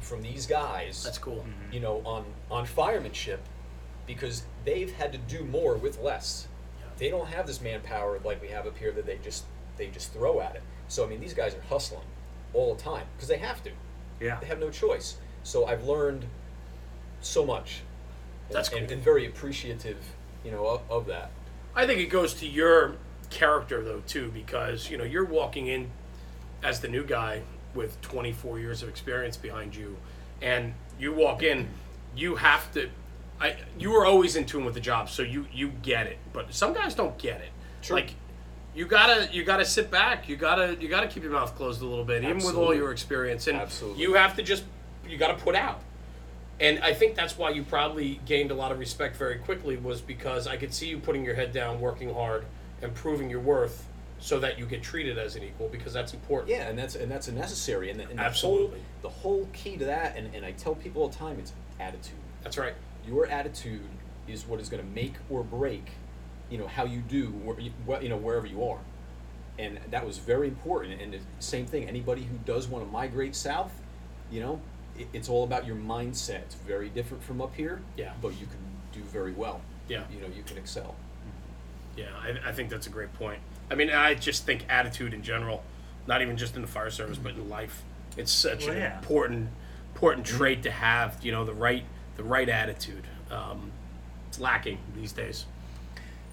from these guys, That's cool. Mm-hmm. you know, on, on firemanship because they've had to do more with less. Yeah. They don't have this manpower like we have up here that they just they just throw at it. So I mean, these guys are hustling all the time because they have to. Yeah. They have no choice. So I've learned so much. And, That's and, cool. and very appreciative, you know, of, of that. I think it goes to your character though too, because you know you're walking in as the new guy with 24 years of experience behind you, and you walk in, you have to. I you were always in tune with the job, so you you get it. But some guys don't get it. Sure. Like you gotta you gotta sit back. You gotta you gotta keep your mouth closed a little bit, even with all your experience. And Absolutely. you have to just you gotta put out. And I think that's why you probably gained a lot of respect very quickly was because I could see you putting your head down, working hard, and proving your worth, so that you get treated as an equal because that's important. Yeah, and that's and that's a necessary. And, the, and the Absolutely. whole the whole key to that, and, and I tell people all the time, it's attitude. That's right. Your attitude is what is going to make or break, you know, how you do, where you, you know, wherever you are. And that was very important. And the same thing, anybody who does want to migrate south, you know, it, it's all about your mindset. It's very different from up here. Yeah. But you can do very well. Yeah. You know, you can excel. Yeah, I, I think that's a great point. I mean, I just think attitude in general, not even just in the fire service, but in life, it's such Well, an yeah. important important trait to have. You know, the right the right attitude. Um, it's lacking these days.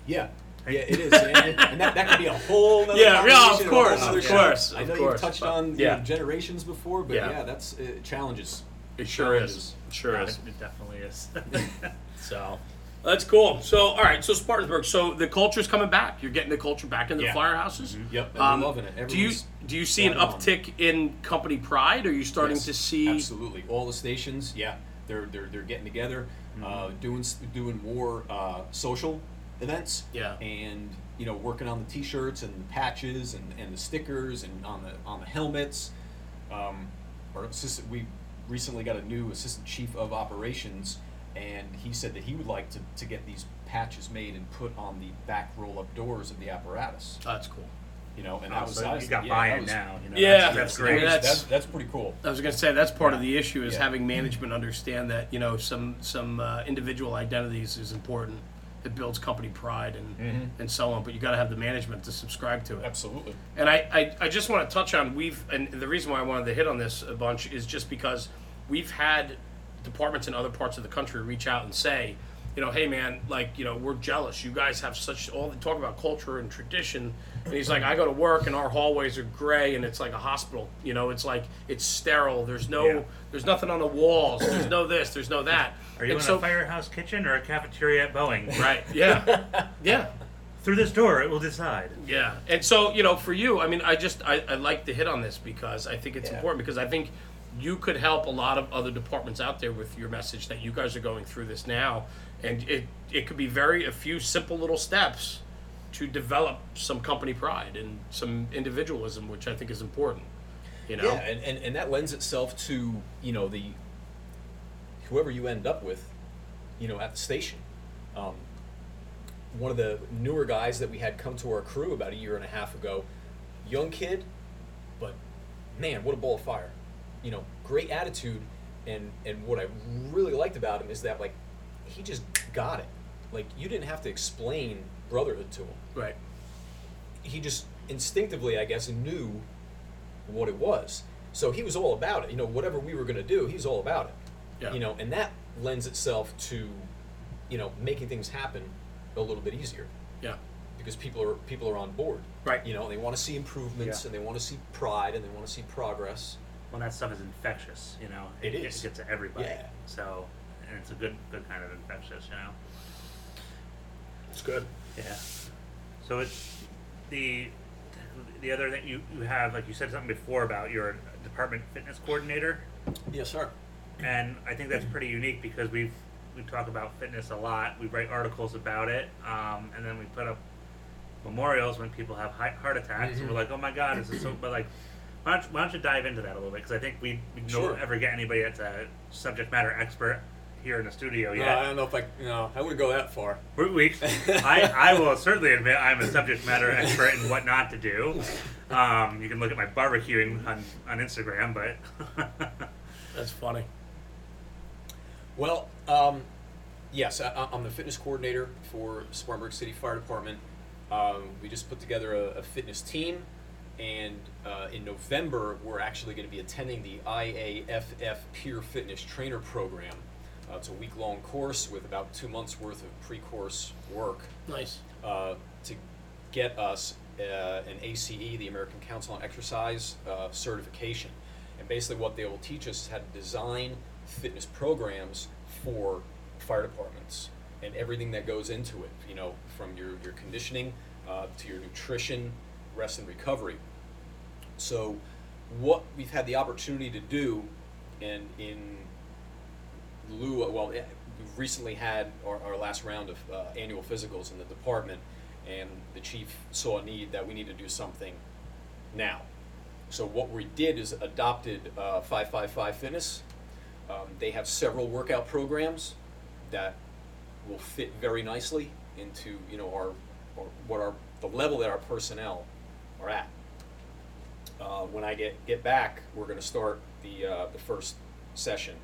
Yeah. Yeah, it is, and, and- and that, that could be a whole. Nother Yeah, yeah, of course, whole nother of show. course, I know course, you've touched but- on you yeah. know, generations before, but Yeah. yeah, that's uh, challenges. It sure is. It sure Yeah, is. It, it definitely is. So that's cool. So all right, so Spartansburg. So the culture's coming back. You're getting the culture back in the Yeah. firehouses. Yep, and Um, we're loving it. do you Everyone's do you see an on. uptick in company pride? Are you starting Yes, to see? absolutely all the stations. Yeah, they're they're, they're getting together, uh, doing s- doing more uh, social events. Yeah. and you know working on the T-shirts and the patches and, and the stickers and on the on the helmets. Um, our assistant, we recently got a new assistant chief of operations, and he said that he would like to, to get these patches made and put on the back roll up doors of the apparatus. That's cool. You know, and Oh, that was so I you was- got yeah, that buy-in was- now. You know, Yeah. that's, that's Yes, great. Yeah, that's, that's- that's pretty cool. I was going to say that's part of the issue is Yeah. having management understand that you know some some uh, individual identities is important. It builds company pride and Mhm. and so on. But you got to have the management to subscribe to it. Absolutely. And I, I, I just want to touch on we've and the reason why I wanted to hit on this a bunch is just because we've had departments in other parts of the country reach out and say, you know, hey man, like you know we're jealous. You guys have such all the talk about culture and tradition. And he's like, I go to work and our hallways are gray and it's like a hospital. You know, it's like it's sterile. There's no Yeah. there's nothing on the walls. There's no this. There's no that. Are you and in so, a firehouse kitchen or a cafeteria at Boeing? Right. Yeah. Yeah. Through this door, it will decide. Yeah, and so you know, for you, I mean, I just I, I like to hit on this because I think it's Yeah. important because I think you could help a lot of other departments out there with your message that you guys are going through this now, and it it could be very a few simple little steps to develop some company pride and some individualism, which I think is important. You know, Yeah, and, and, and that lends itself to, you know, the whoever you end up with, you know, at the station. Um, one of the newer guys that we had come to our crew about a year and a half ago. Young kid, but man, what a ball of fire! You know, great attitude, and and what I really liked about him is that like he just got it. Like you didn't have to explain brotherhood to him. Right. He just instinctively, I guess, knew what it was. So he was all about it. You know, whatever we were going to do, he was all about it. Yeah. You know, and that lends itself to, you know, making things happen a little bit easier Yeah. because people are people are on board. Right. You know, they want to see improvements Yeah. and they want to see pride and they want to see progress. Well, that stuff is infectious, you know. It It is. gets to everybody. Yeah. So, and it's a good, good kind of infectious, you know. It's good. Yeah. So it's the the other thing you you have, like you said something before about your department fitness coordinator, Yes, sir. and I think that's pretty unique because we've we talk about fitness a lot. We write articles about it, um, and then we put up memorials when people have heart attacks, and Mhm. we're like, oh my god, this is so. But like, why don't you, why don't you dive into that a little bit? Because I think we, we don't Sure. ever get anybody that's a subject matter expert here in the studio No, yet. I don't know if I, you know, I wouldn't go that far. We, we, I, I will certainly admit I'm a subject matter expert in what not to do. Um, you can look at my barbecuing on, on Instagram, but That's funny. Well, um, yes, I, I'm the fitness coordinator for Spartanburg City Fire Department. Um, we just put together a, a fitness team, and uh, in November we're actually going to be attending the IAFF Peer Fitness Trainer Program. Uh, it's a week-long course with about two months worth of pre-course work Nice. uh, to get us uh, an ACE, the American Council on Exercise uh, certification. And basically, what they will teach us is how to design fitness programs for fire departments and everything that goes into it. You know, from your your conditioning uh, to your nutrition, rest and recovery. So, what we've had the opportunity to do, and in lieu of, well, eh, we've recently had our, our last round of uh, annual physicals in the department, and the chief saw a need that we need to do something now. So what we did is adopted uh, 555 Fitness. Um, they have several workout programs that will fit very nicely into you know our, our what our the level that our personnel are at. Uh, when I get get back, we're going to start the uh, the first session.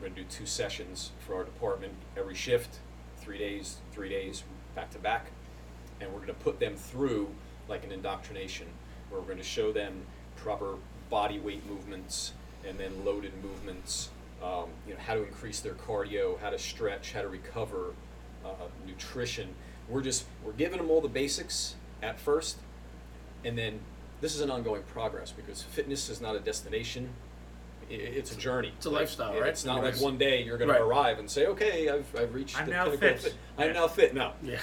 We're going to do two sessions for our department every shift, three days, three days, back to back, and we're going to put them through like an indoctrination, where we're going to show them proper body weight movements and then loaded movements. Um, you know how to increase their cardio, how to stretch, how to recover, uh, nutrition. We're just we're giving them all the basics at first, and then this is an ongoing progress because fitness is not a destination i- it's a journey. It's a lifestyle, right? It's not like guys- one day you're going Right. to arrive and say, "Okay, I've, I've reached I'm the now pinnacle of fit." I'm now fit." No, Yeah.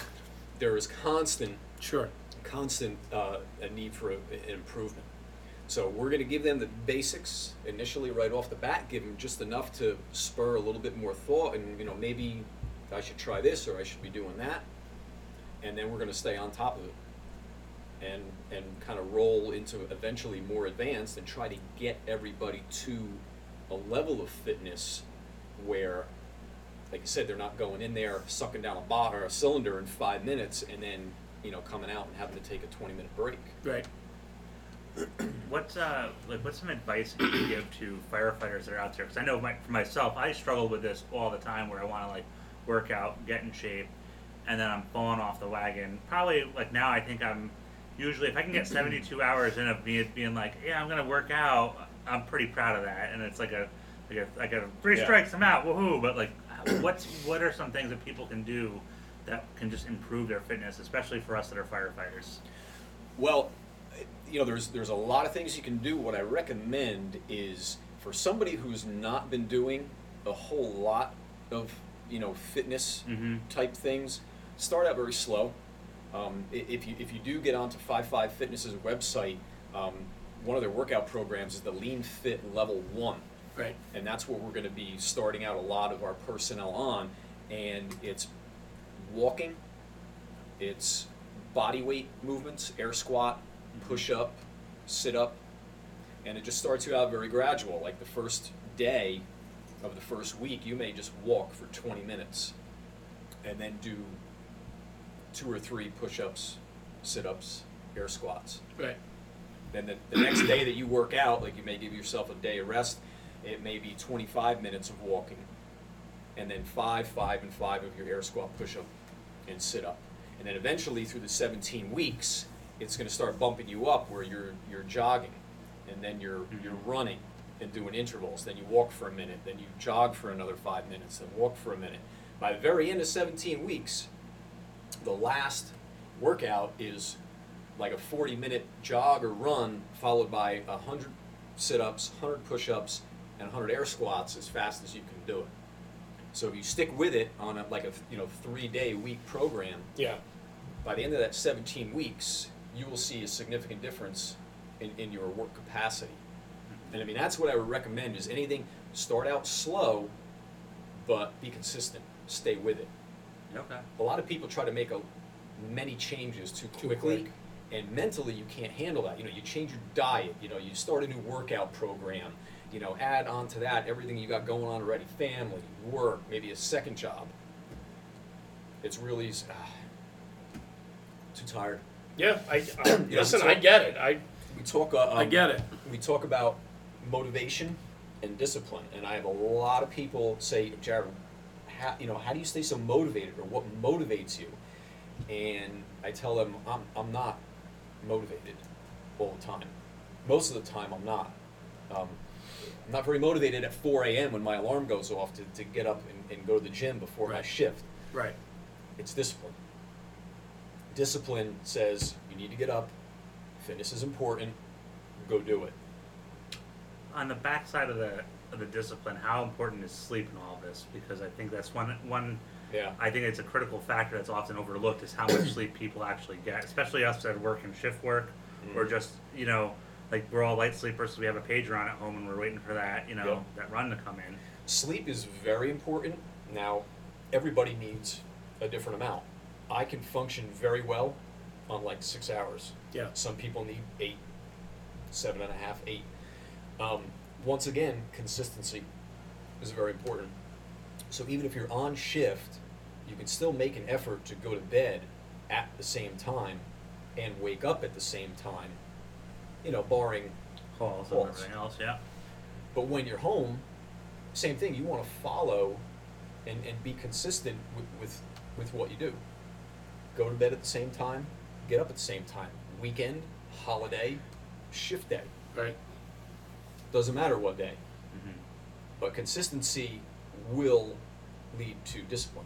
there is constant, Sure. constant uh, a need for a, an improvement. So we're going to give them the basics initially, right off the bat. Give them just enough to spur a little bit more thought, and you know maybe I should try this or I should be doing that, and then we're going to stay on top of it and and kind of roll into eventually more advanced and try to get everybody to a level of fitness where like you said they're not going in there sucking down a bar or a cylinder in five minutes and then you know coming out and having to take a 20 minute break Right. What's uh like what's some advice you could give to firefighters that are out there? Because I know my, for myself, I struggle with this all the time where I want to like work out, get in shape, and then I'm falling off the wagon. Probably like now, I think I'm usually if I can get 72 hours in of me being like, yeah, I'm gonna work out. I'm pretty proud of that, and it's like a like a like a three Yeah. strikes, I'm out, woohoo! But like, what's what are some things that people can do that can just improve their fitness, especially for us that are firefighters? Well, you know, there's there's a lot of things you can do. What I recommend is for somebody who's not been doing a whole lot of you know fitness Mhm. type things, start out very slow. Um, if you if you do get onto Five Five Fitness's website, um, one of their workout programs is the Lean Fit Level One. Right. and that's what we're going to be starting out a lot of our personnel on. And it's walking it's body weight movements air squat push up sit up. And it just starts you out very gradual like the first day of the first week you may just walk for 20 minutes and then do two or three push-ups, sit-ups, air squats. Right. Then the, the next day that you work out, like you may give yourself a day of rest, it may be 25 minutes of walking, and then five, five, and five of your air squat push up and sit up. And then eventually, through the 17 weeks, it's going to start bumping you up where you're, you're jogging, and then you're, mm-hmm. you're running and doing intervals. Then you walk for a minute, then you jog for another five minutes, then walk for a minute. By the very end of 17 weeks, the last workout is like a 40 minute jog or run followed by 100 sit-ups 100 push-ups and 100 air squats as fast as you can do it. So if you stick with it on a, like a you know three day week program Yeah. by the end of that 17 weeks you will see a significant difference in, in your work capacity. And i mean that's what i would recommend is anything start out slow but be consistent. Stay with it Okay. a lot of people try to make a, many changes too Too quickly quick. and mentally you can't handle that you know you change your diet you know you start a new workout program you know add on to that everything you got going on already family work maybe a second job it's really s- ah, too tired Yeah. I, I Yeah, listen. so- I get it. I we talk uh, um, I get it. we talk about motivation and discipline, and I have a lot of people say, Jared, how, you know, how do you stay so motivated, or what motivates you? And I tell them, I'm, I'm not motivated all the time. Most of the time, I'm not. Um, I'm not very motivated at 4 a.m. when my alarm goes off to, to get up and, and go to the gym before my shift. Right. It's discipline. Discipline says you need to get up, fitness is important, go do it. On the backside of the of the discipline, how important is sleep in all this? Because I think that's one one. Yeah. I think it's a critical factor that's often overlooked is how much sleep people actually get, especially us that work in shift work, or Mhm. just you know, like we're all light sleepers, so we have a pager on at home and we're waiting for that you know Yeah. that run to come in. Sleep is very important. Now, everybody needs a different amount. I can function very well on like six hours. Yeah. Some people need eight, seven and a half, eight. Um, once again, consistency is very important. So even if you're on shift, you can still make an effort to go to bed at the same time and wake up at the same time. You know, barring Calls Calls. and everything else, yeah. but when you're home, same thing. You want to follow and, and be consistent with, with, with what you do. Go to bed at the same time, get up at the same time. Weekend, holiday, shift day. Right. Doesn't matter what day. hmm But consistency will lead to discipline.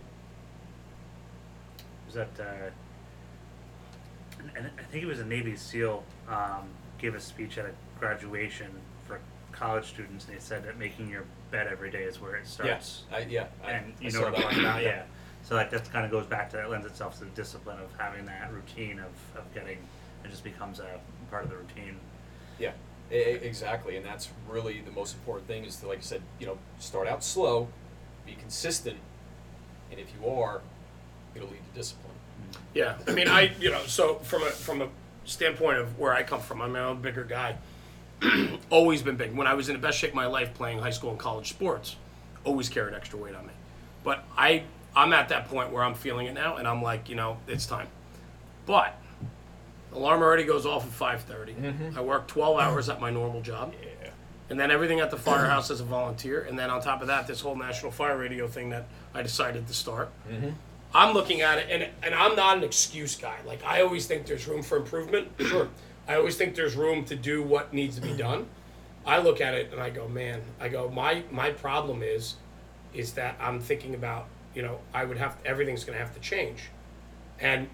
Was that? Uh, and- I think it was a Navy SEAL um, gave a speech at a graduation for college students, and they said that making your bed every day is where it starts. I, yeah. I, and I you saw know what I'm that. talking about, yeah. So like that kind of goes back to that lends itself to the discipline of having that routine of, of getting it just becomes a part of the routine. Yeah, exactly, and that's really the most important thing is to, like I said, you know, start out slow, be consistent, and if you are, it'll lead to discipline. Yeah, I mean, I you know, so from a from a standpoint of where I come from, I'm a bigger guy. always been big. When I was in the best shape of my life playing high school and college sports, always carried extra weight on me. But I I'm at that point where I'm feeling it now, and I'm like, you know, it's time. But alarm already goes off at 5:30. Mm-hmm. I work 12 hours at my normal job. Yeah. and then everything at the firehouse as a volunteer, and then on top of that, this whole national fire radio thing that I decided to start. Mm-hmm. I'm looking at it, and and I'm not an excuse guy. Like I always think there's room for improvement. Sure. I always think there's room to do what needs to be done. I look at it and I go, man. I go, my my problem is, is that I'm thinking about, you know, I would have everything's going to have to change, and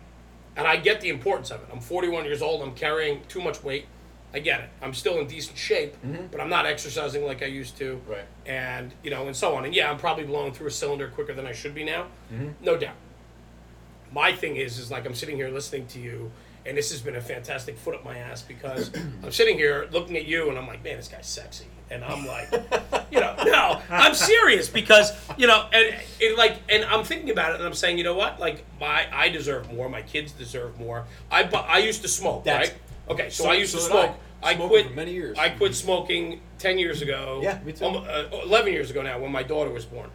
and I get the importance of it. I'm 41 years old. I'm carrying too much weight. I get it. I'm still in decent shape, mm-hmm. but I'm not exercising like I used to. Right. And you know, and so on. And yeah, I'm probably blowing through a cylinder quicker than I should be now. Mm-hmm. No doubt. My thing is, is like I'm sitting here listening to you, and this has been a fantastic foot up my ass because I'm sitting here looking at you, and I'm like, man, this guy's sexy, and I'm like, you know, no, I'm serious because you know, and it like, and I'm thinking about it, and I'm saying, you know what, like, my I deserve more, my kids deserve more. I bu- I used to smoke, That's- right? Okay, so, so- I used so to did smoke. I. I Smoked quit for many years. I quit smoking ten years ago. Yeah, me too. almo- uh, Eleven years ago now, when my daughter was born,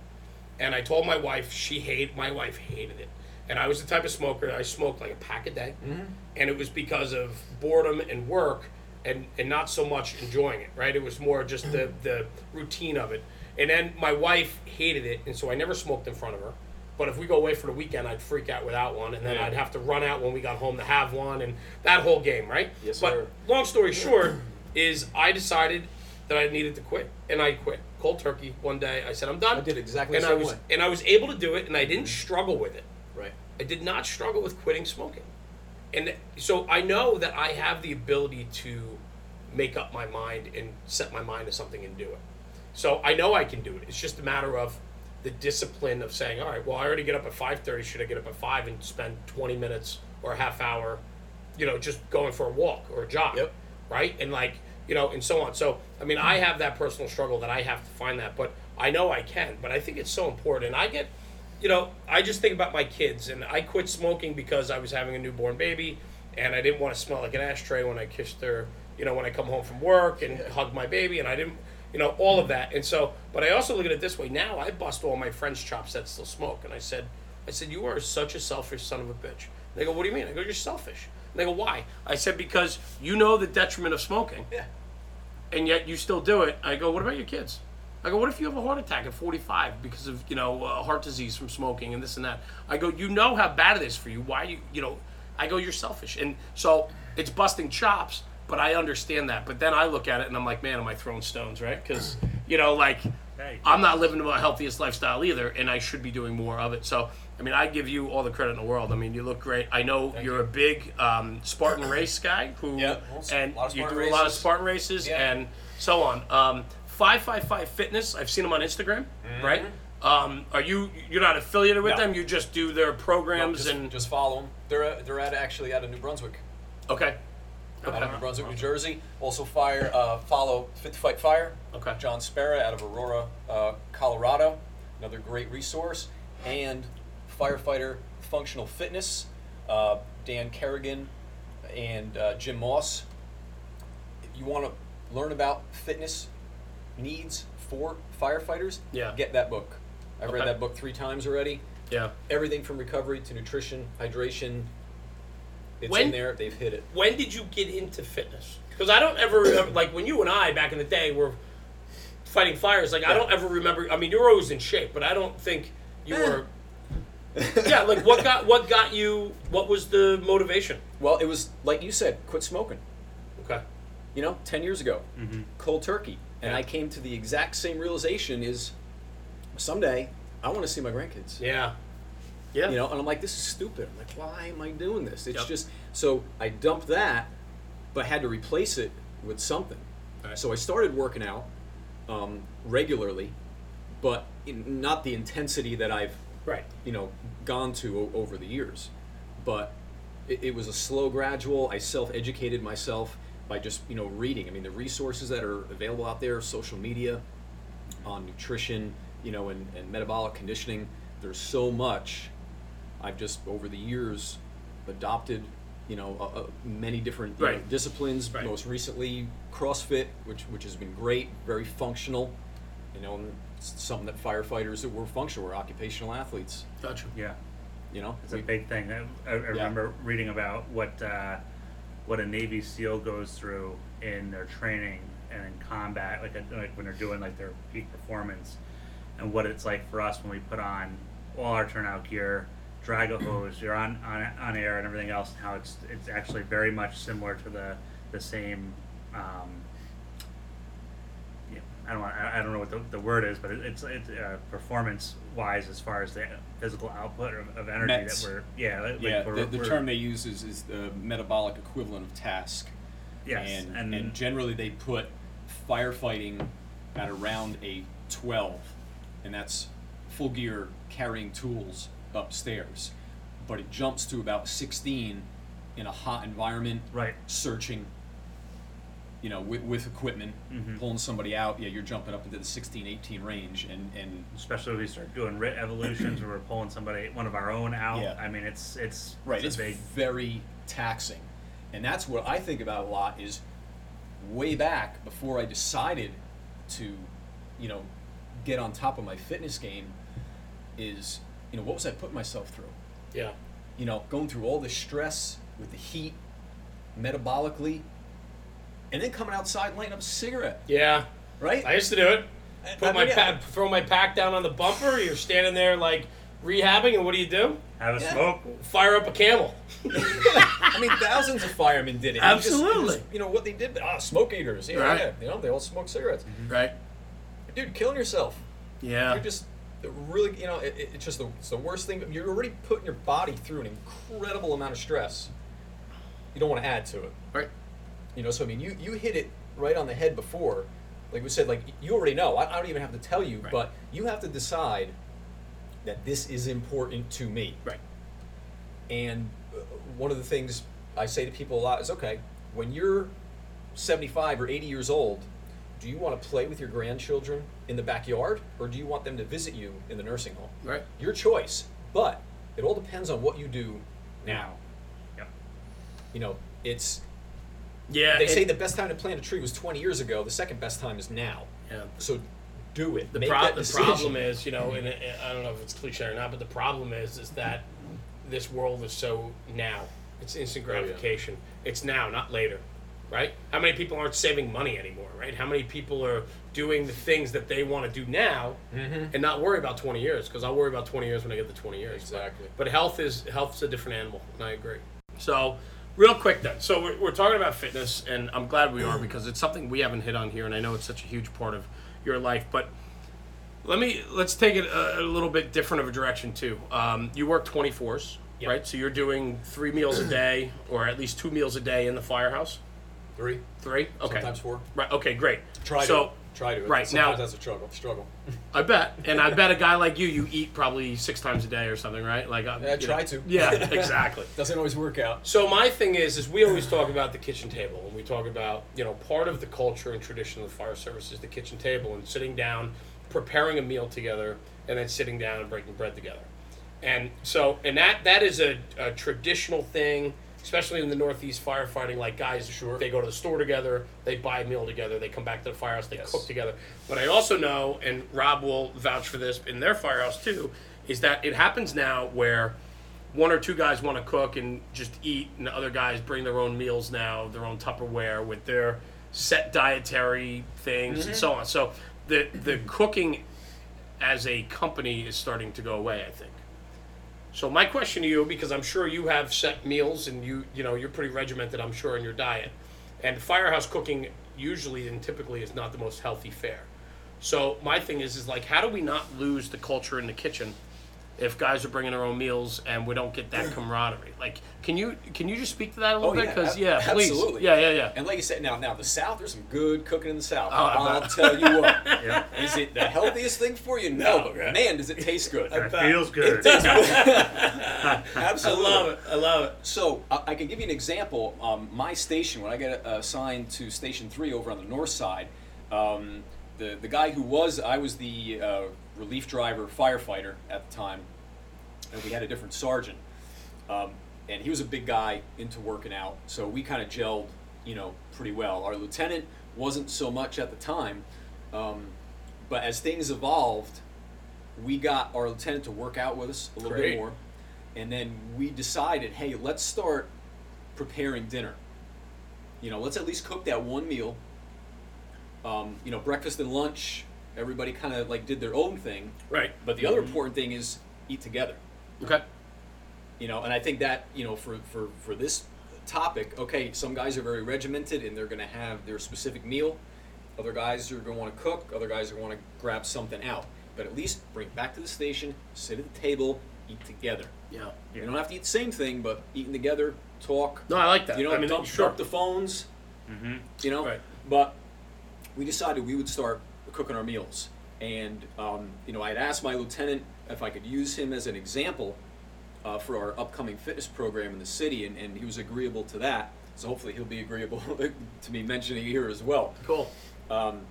and I told my wife she hated. My wife hated it, and I was the type of smoker I smoked like a pack a day, Mm-hmm. and it was because of boredom and work, and and not so much enjoying it. Right, it was more just the the routine of it. And then my wife hated it, and so I never smoked in front of her. But if we go away for the weekend, I'd freak out without one, and then Yeah. I'd have to run out when we got home to have one, and that whole game, right? Yes, but sir. long story short, is I decided that I needed to quit, and I quit cold turkey one day. I said I'm done. I did exactly and the I was way. Mm-hmm. and I was able to do it, and I didn't struggle with it. Right. I did not struggle with quitting smoking. And so I know that I have the ability to make up my mind and set my mind to something and do it. So I know I can do it. It's just a matter of the discipline of saying, all right, well, I already get up at 5.30. Should I get up at 5 and spend 20 minutes or a half hour, you know, just going for a walk or a jog? Yep. Right? And like, you know, and so on. So, I mean, I have that personal struggle that I have to find that, but I know I can. But I think it's so important. And I get, you know, I just think about my kids, and I quit smoking because I was having a newborn baby, and I didn't want to smell like an ashtray when I kissed her, you know, when I come home from work and hug my baby, and I didn't, you know, all of that. And so, but I also look at it this way: now I bust all my friends' chops that still smoke, and I said, I said, you are such a selfish son of a bitch. They go, what do you mean? I go, you're selfish. And they go, why? I said, because you know the detriment of smoking Yeah. and yet you still do it. I go, what about your kids? I go, what if you have a heart attack at 45 because of you know uh, heart disease from smoking and this and that? I go, you know how bad it is for you. Why you you know? I go, you're selfish, and so it's busting chops. But I understand that. But then I look at it and I'm like, man, am I throwing stones, right? Because you know, like Hey. I'm not living the healthiest lifestyle either, and I should be doing more of it. So, I mean, I give you all the credit in the world. I mean, you look great. I know you're you. a big um, Spartan race guy who, Yeah, and a lot of you do a lot of. Spartan races Yeah. and so on. Um, five five five fitness. I've seen them on Instagram, right? Um, are you you're not affiliated with Mm-hmm. No. them? You just do their No, programs just, and just follow them. They're they're at actually out of New Brunswick. okay, Out of New okay, Brunswick, New Jersey. Also fire uh, follow Fit to Fight Fire. okay. John Spera out of Aurora, uh, Colorado. Another great resource. And firefighter functional fitness. Uh, Dan Kerrigan and uh, Jim Moss. If you want to learn about fitness needs for firefighters, Yeah. get that book. I've read Okay. that book three times already. Yeah. Everything from recovery to nutrition, hydration. It's When- in there. They've hit it. When did you get into fitness? Because I don't ever remember, like when you and I back in the day were fighting fires. Like I don't ever remember. I mean, you were always in shape, but I don't think you Eh. were. yeah, like what got what got you? What was the motivation? Well, it was like you said, quit smoking. Okay. you know, 10 years ago, Mm-hmm. cold turkey. And Yeah. I came to the exact same realization is someday I want to see my grandkids. Yeah. Yeah. You know, and I'm like, this is stupid. I'm like, why am I doing this? It's Yep. just, so I dumped that, but had to replace it with something. Right. So I started working out um, regularly, but in, not the intensity that I've, Right. you know, gone to o- over the years. But it, it was a slow, gradual. I self-educated myself by just you know reading. I mean, the resources that are available out there, social media, on nutrition, you know, and, and metabolic conditioning. There's so much. I've just over the years adopted, you know, uh, uh, many different you know, disciplines. Right. Most recently, CrossFit, which which has been great, very functional. You know, and it's something that firefighters that were functional, were occupational athletes. Gotcha. Yeah. You know, It's a big thing. I, I I remember reading about what uh, what a Navy SEAL goes through in their training and in combat, like, a, like when they're doing like their peak performance, and what it's like for us when we put on all our turnout gear, drag a hose, you're on, on on air and everything else. And how it's it's actually very much similar to the the same. Um, I don't want, I don't know what the, the word is, but it, it's it's uh, performance wise as far as the physical output of, of energy METs. that we're yeah like yeah, we're, the, the we're- term they use is, is the metabolic equivalent of task. yes and, and, and, generally they put firefighting at around a 12, and that's full gear carrying tools upstairs. But it jumps to about 16 in a hot environment, right searching, you know, with, with equipment, Mhm. pulling somebody out. Yeah, you're jumping up into the 16, 18 range, and, and especially if we start doing RIT evolutions where we're pulling somebody one of our own out Yeah. I mean it's it's Right, it's it's a big very taxing. And that's what I think about a lot is way back before I decided to, you know, get on top of my fitness game is, you know, what was I putting myself through? Yeah. you know, going through all the stress with the heat, metabolically, and then coming outside and lighting up a cigarette, Yeah. right? I used to do it. Put I my mean, pack, throw my pack down on the bumper. You're standing there like rehabbing, and what do you do? Have a Yeah. smoke. Fire up a camel. I mean, thousands of firemen did it. You just- you Absolutely. just- You know what they did? Ah, smoke eaters. Yeah, Right. yeah. You know, they all smoke cigarettes. Right. Dude, killing yourself. Yeah. You're just really, you know, it, it- it's just the, it's the worst thing. You're already putting your body through an incredible amount of stress. You don't want to add to it. Right. You know, so I mean, you you hit it right on the head before. Like we said, like you already know. I, I don't even have to tell you, Right. but you have to decide that this is important to me. Right. And uh, one of the things I say to people a lot is, okay, when you're 75 or 80 years old, do you want to play with your grandchildren in the backyard, or do you want them to visit you in the nursing home? Right. Your choice. But it all depends on what you do now. Yep. You know, it's Yeah. they say the best time to plant a tree was 20 years ago. The second best time is now. Yeah. So do it. The, pro- the problem is, you know, and I don't know if it's cliche or not, but the problem is, is that this world is so now. It's instant Oh, yeah. gratification. It's now, not later, right? How many people aren't saving money anymore, right? How many people are doing the things that they want to do now Mm-hmm. and not worry about 20 years? Because I'll worry about 20 years when I get the 20 years. Exactly. But health is health's a different animal, and I agree. So, real quick then. So we're, we're talking about fitness, and I'm glad we are because it's something we haven't hit on here, and I know it's such a huge part of your life. But let me let's take it a, a little bit different of a direction too. Um, you work 24s, Yep. right? So you're doing three meals a day, or at least two meals a day in the firehouse. Three, Three. Okay. sometimes four. Right. Okay. Great. Try so. Try to. right, Sometimes now- that's a struggle. Struggle. I bet, and I bet a guy like you, you eat probably six times a day or something, right? Like uh, I Yeah, try to. Yeah, exactly. Doesn't always work out. So my thing is, is we always talk about the kitchen table, and we talk about you know part of the culture and tradition of the fire service is the kitchen table and sitting down, preparing a meal together, and then sitting down and breaking bread together, and so and that that is a, a traditional thing, especially in the Northeast firefighting. Like guys, Sure. they go to the store together, they buy a meal together, they come back to the firehouse, they Yes. cook together. But I also know, and Rob will vouch for this in their firehouse too, is that it happens now where one or two guys want to cook and just eat, and the other guys bring their own meals now, their own Tupperware with their set dietary things and mm-hmm. so on. So the the cooking as a company is starting to go away, I think. So my question to you, because I'm sure you have set meals and you you know you're pretty regimented, I'm sure in your diet, and firehouse cooking usually and typically is not the most healthy fare. So my thing is is like how do we not lose the culture in the kitchen if guys are bringing their own meals and we don't get that camaraderie? Like, can you can you just speak to that a little Oh, bit? yeah, Because ab- yeah, please, absolutely. yeah, yeah, yeah. And like you said, now now the South, there's some good cooking in the South. Oh, I I'll bet. tell you what. Yeah. Is it the healthiest thing for you? No, No, but man, does it taste good. And it feels good. I Absolutely. love it. I love it. So I, I can give you an example. Um, my station, when I got uh, assigned to Station Three over on the north side, um, the the guy who was I was the uh, relief driver firefighter at the time, and we had a different sergeant, um, and he was a big guy into working out. So we kind of gelled, you know, pretty well. Our lieutenant wasn't so much at the time, um, but as things evolved, we got our lieutenant to work out with us a little Great. bit more, and then we decided, hey, let's start preparing dinner. You know, let's at least cook that one meal. Um, you know, breakfast and lunch, everybody kind of like did their own thing. Right. But the other important thing is eat together. Okay. You know, and I think that you know for for for this topic, okay, some guys are very regimented and they're going to have their specific meal. Other guys are going to want to cook. Other guys are going to want to grab something out. But at least bring it back to the station, sit at the table, eat together. Yeah. You don't have to eat the same thing, but eating together, talk. No, I like that. You know, I mean, dump, sure. dump the phones. Mm-hmm. You know, Right. but we decided we would start cooking our meals. And um, you know, I had asked my lieutenant if I could use him as an example uh, for our upcoming fitness program in the city, and, and he was agreeable to that. So hopefully he'll be agreeable to me mentioning here as well. Cool. Um,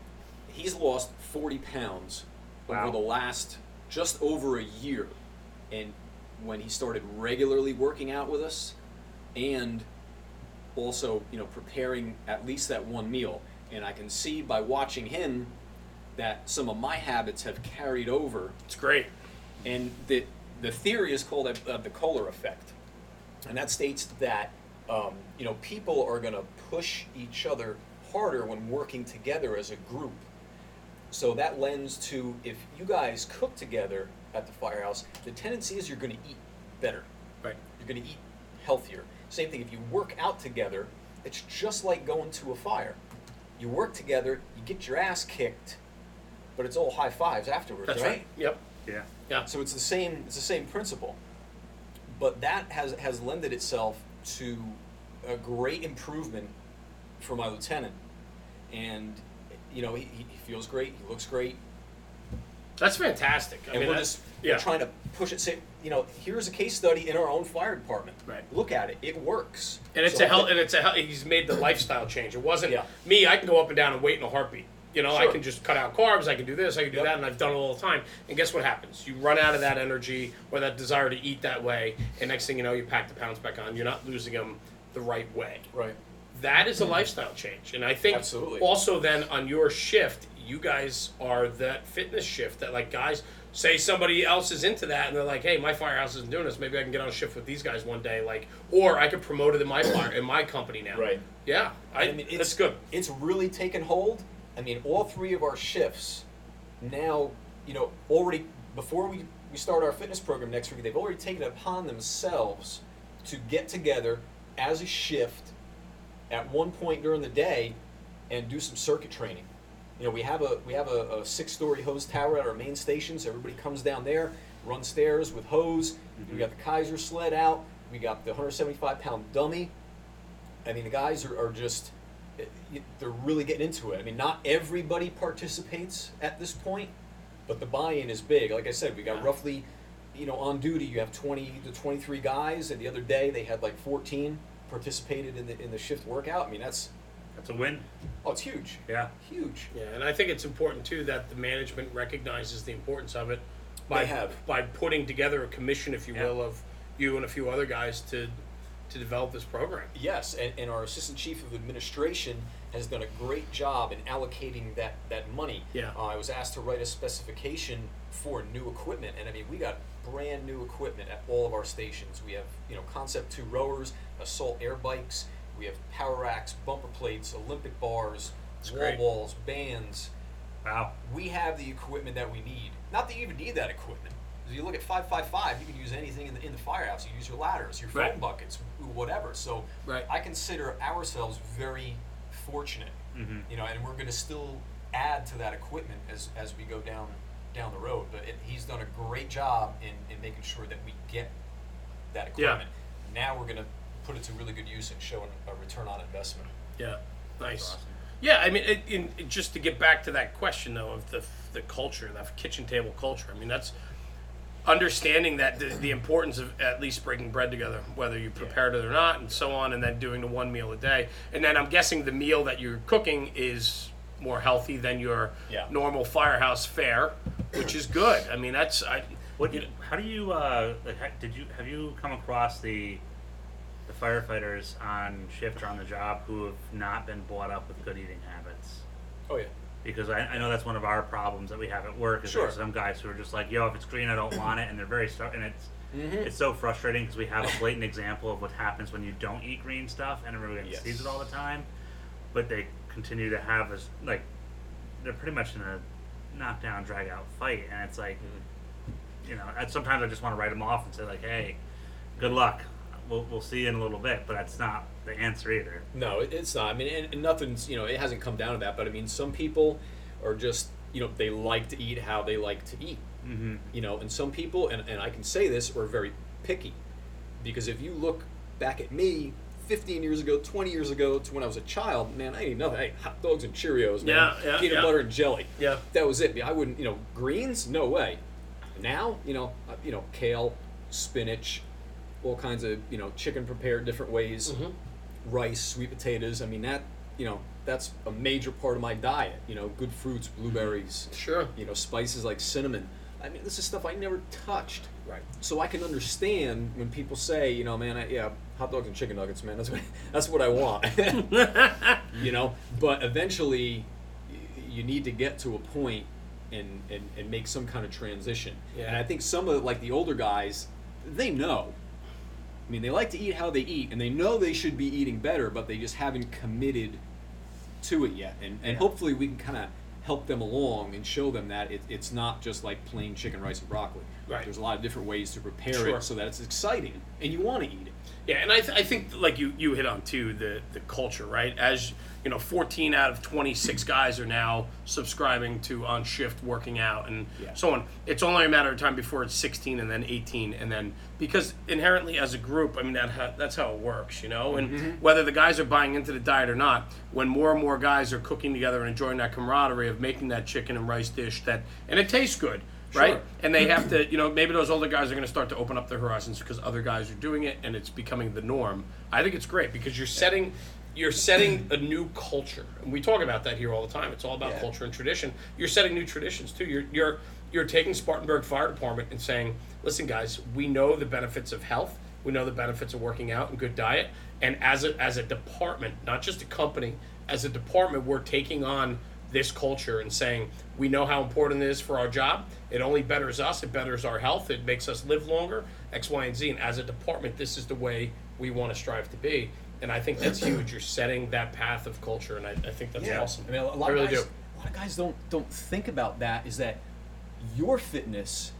he's lost 40 pounds Wow. over the last just over a year. And when he started regularly working out with us and also, you know, preparing at least that one meal. And I can see by watching him that some of my habits have carried over It's great. and that the theory is called the Kohler effect, and that states that um, you know people are going to push each other harder when working together as a group. So that lends to if you guys cook together at the firehouse, the tendency is you're going to eat better. Right. You're going to eat healthier. Same thing if you work out together, it's just like going to a fire. You work together, you get your ass kicked, but it's all high fives afterwards, That's right. Yep. Yeah. Yeah. so it's the same. It's the same principle, but that has has lended itself to a great improvement for my lieutenant, and you know he, he feels great. He looks great, That's fantastic. I and mean, we're just yeah. we're trying to push it. Say, you know, here's a case study in our own fire department. Right. Look at it. It works. And it's So a hell. And it's a hell. He's made the lifestyle change. It wasn't Yeah. me. I can go up and down and wait in a heartbeat. You know, I can just cut out carbs. I can do this. I can do Yep. that, and I've done it all the time. And guess what happens? You run out of that energy or that desire to eat that way, and next thing you know, you pack the pounds back on. You're not losing them the right way. Right. That is a lifestyle change, and I think Absolutely. also then on your shift, you guys are that fitness shift that like guys say somebody else is into that and they're like, hey, my firehouse isn't doing this. Maybe I can get on a shift with these guys one day, like, or I could promote it in my fire in my company now. Right. Yeah, I, I mean, it's that's good. It's really taken hold. I mean, all three of our shifts now, you know, already before we, we start our fitness program next week, they've already taken it upon themselves to get together as a shift at one point during the day and do some circuit training. You know, we have a we have a, a six-story hose tower at our main stations. Everybody comes down there, run stairs with hose. Mm-hmm. We got the Keiser sled out. We got the 175-pound dummy. I mean, the guys are, are just, they're really getting into it. I mean, not everybody participates at this point, but the buy in is big. Like I said, we got Yeah. roughly, you know, on duty, you have 20 to 23 guys, and the other day they had like 14 participated in the, in the shift workout. I mean, that's, That's a win. oh, it's huge. Yeah. Huge. Yeah, and I think it's important too that the management recognizes the importance of it by They have. by putting together a commission, if you Yeah. will, of you and a few other guys to to develop this program. Yes, and, and our assistant chief of administration has done a great job in allocating that, that money. Yeah. Uh, I was asked to write a specification for new equipment, and I mean, we got brand new equipment at all of our stations. We have, you know, Concept 2 rowers, assault air bikes, we have power racks, bumper plates, Olympic bars, That's wall great. balls, bands. Wow. We have the equipment that we need. Not that you even need that equipment. 'Cause you look at 555, you can use anything in the, in the firehouse. You use your ladders, your foam Right. buckets, whatever. So Right. I consider ourselves very fortunate, hmm you know, and we're going to still add to that equipment as, as we go down down the road. But it, he's done a great job in, in making sure that we get that Yeah. equipment. Now we're going to put it to really good use and show a return on investment. Yeah, nice. awesome. Yeah, I mean, it, in, it- just to get back to that question though of the the culture, that kitchen table culture. I mean, that's understanding that the, the importance of at least breaking bread together, whether you prepared it or not, and so on, and then doing the one meal a day. And then I'm guessing the meal that you're cooking is more healthy than your Yeah. normal firehouse fare, which is good. I mean, that's I. What? you How do you? Uh, did you have you come across the the firefighters on shift or on the job who have not been brought up with good eating habits? Oh yeah. Because I, I know that's one of our problems that we have at work. Is Sure. there's some guys who are just like, yo, if it's green, I don't want it, and they're very stu- and it's Mm-hmm. it's so frustrating because we have a blatant example of what happens when you don't eat green stuff, and everybody Yes. sees it all the time. But they continue to have this like they're pretty much in a knockdown, drag out fight, and it's like Mm-hmm. you know, sometimes I just want to write them off and say like, "Hey, good luck. We'll we'll see you in a little bit." But that's not the answer either. No, it, it's not. I mean, and, and nothing's, you know, it hasn't come down to that. But I mean, some people are just, you know, they like to eat how they like to eat. Mm-hmm. You know, and some people, and, and I can say this, are very picky. Because if you look back at me 15 years ago, 20 years ago, to when I was a child, man, I ate nothing. I ate hot dogs and Cheerios, man. Yeah, yeah, Peanut yeah. butter and jelly. Yeah. That was it. I wouldn't, you know, greens? No way. Now, you know, uh, you know, kale, spinach, all kinds of, you know, chicken prepared different ways Mhm. Rice, sweet potatoes. I mean that you know that's a major part of my diet. You know, good fruits, blueberries. Sure. You know, spices like cinnamon. I mean, this is stuff I never touched. Right. So I can understand when people say, you know, man, I, yeah, hot dogs and chicken nuggets, man. That's what that's what I want. you know, but eventually, you need to get to a point and, and, and make some kind of transition. Yeah. And I think some of like the older guys, they know. I mean, they like to eat how they eat, and they know they should be eating better, but they just haven't committed to it yet. And, and Yeah. hopefully, we can kind of help them along and show them that it, it's not just like plain chicken, rice, and broccoli. Right. There's a lot of different ways to prepare Sure. it so that it's exciting and you want to eat it. Yeah, and I, th- I think like you you hit on too the the culture right as you know 14 out of 26 guys are now subscribing to on shift working out and Yeah. so on. It's only a matter of time before it's 16 and then 18 and then because inherently as a group, I mean that ha- that's how it works, you know. And mm-hmm. whether the guys are buying into the diet or not, when more and more guys are cooking together and enjoying that camaraderie of making that chicken and rice dish that and it tastes good. Right, Sure. and they have to, you know, maybe those older guys are going to start to open up their horizons because other guys are doing it, and it's becoming the norm. I think it's great because you're setting, you're setting a new culture, and we talk about that here all the time. It's all about Yeah. culture and tradition. You're setting new traditions too. You're you're you're taking Spartanburg Fire Department and saying, listen, guys, we know the benefits of health. We know the benefits of working out and good diet, and as a as a department, not just a company, as a department, we're taking on this culture and saying we know how important it is for our job. It only betters us. It betters our health. It makes us live longer. X, Y, and Z. And as a department, this is the way we want to strive to be. And I think that's huge. You're setting that path of culture, and I, I think that's awesome. I mean, a lot I really of guys, do. a lot of guys don't don't think about that. Is that your fitness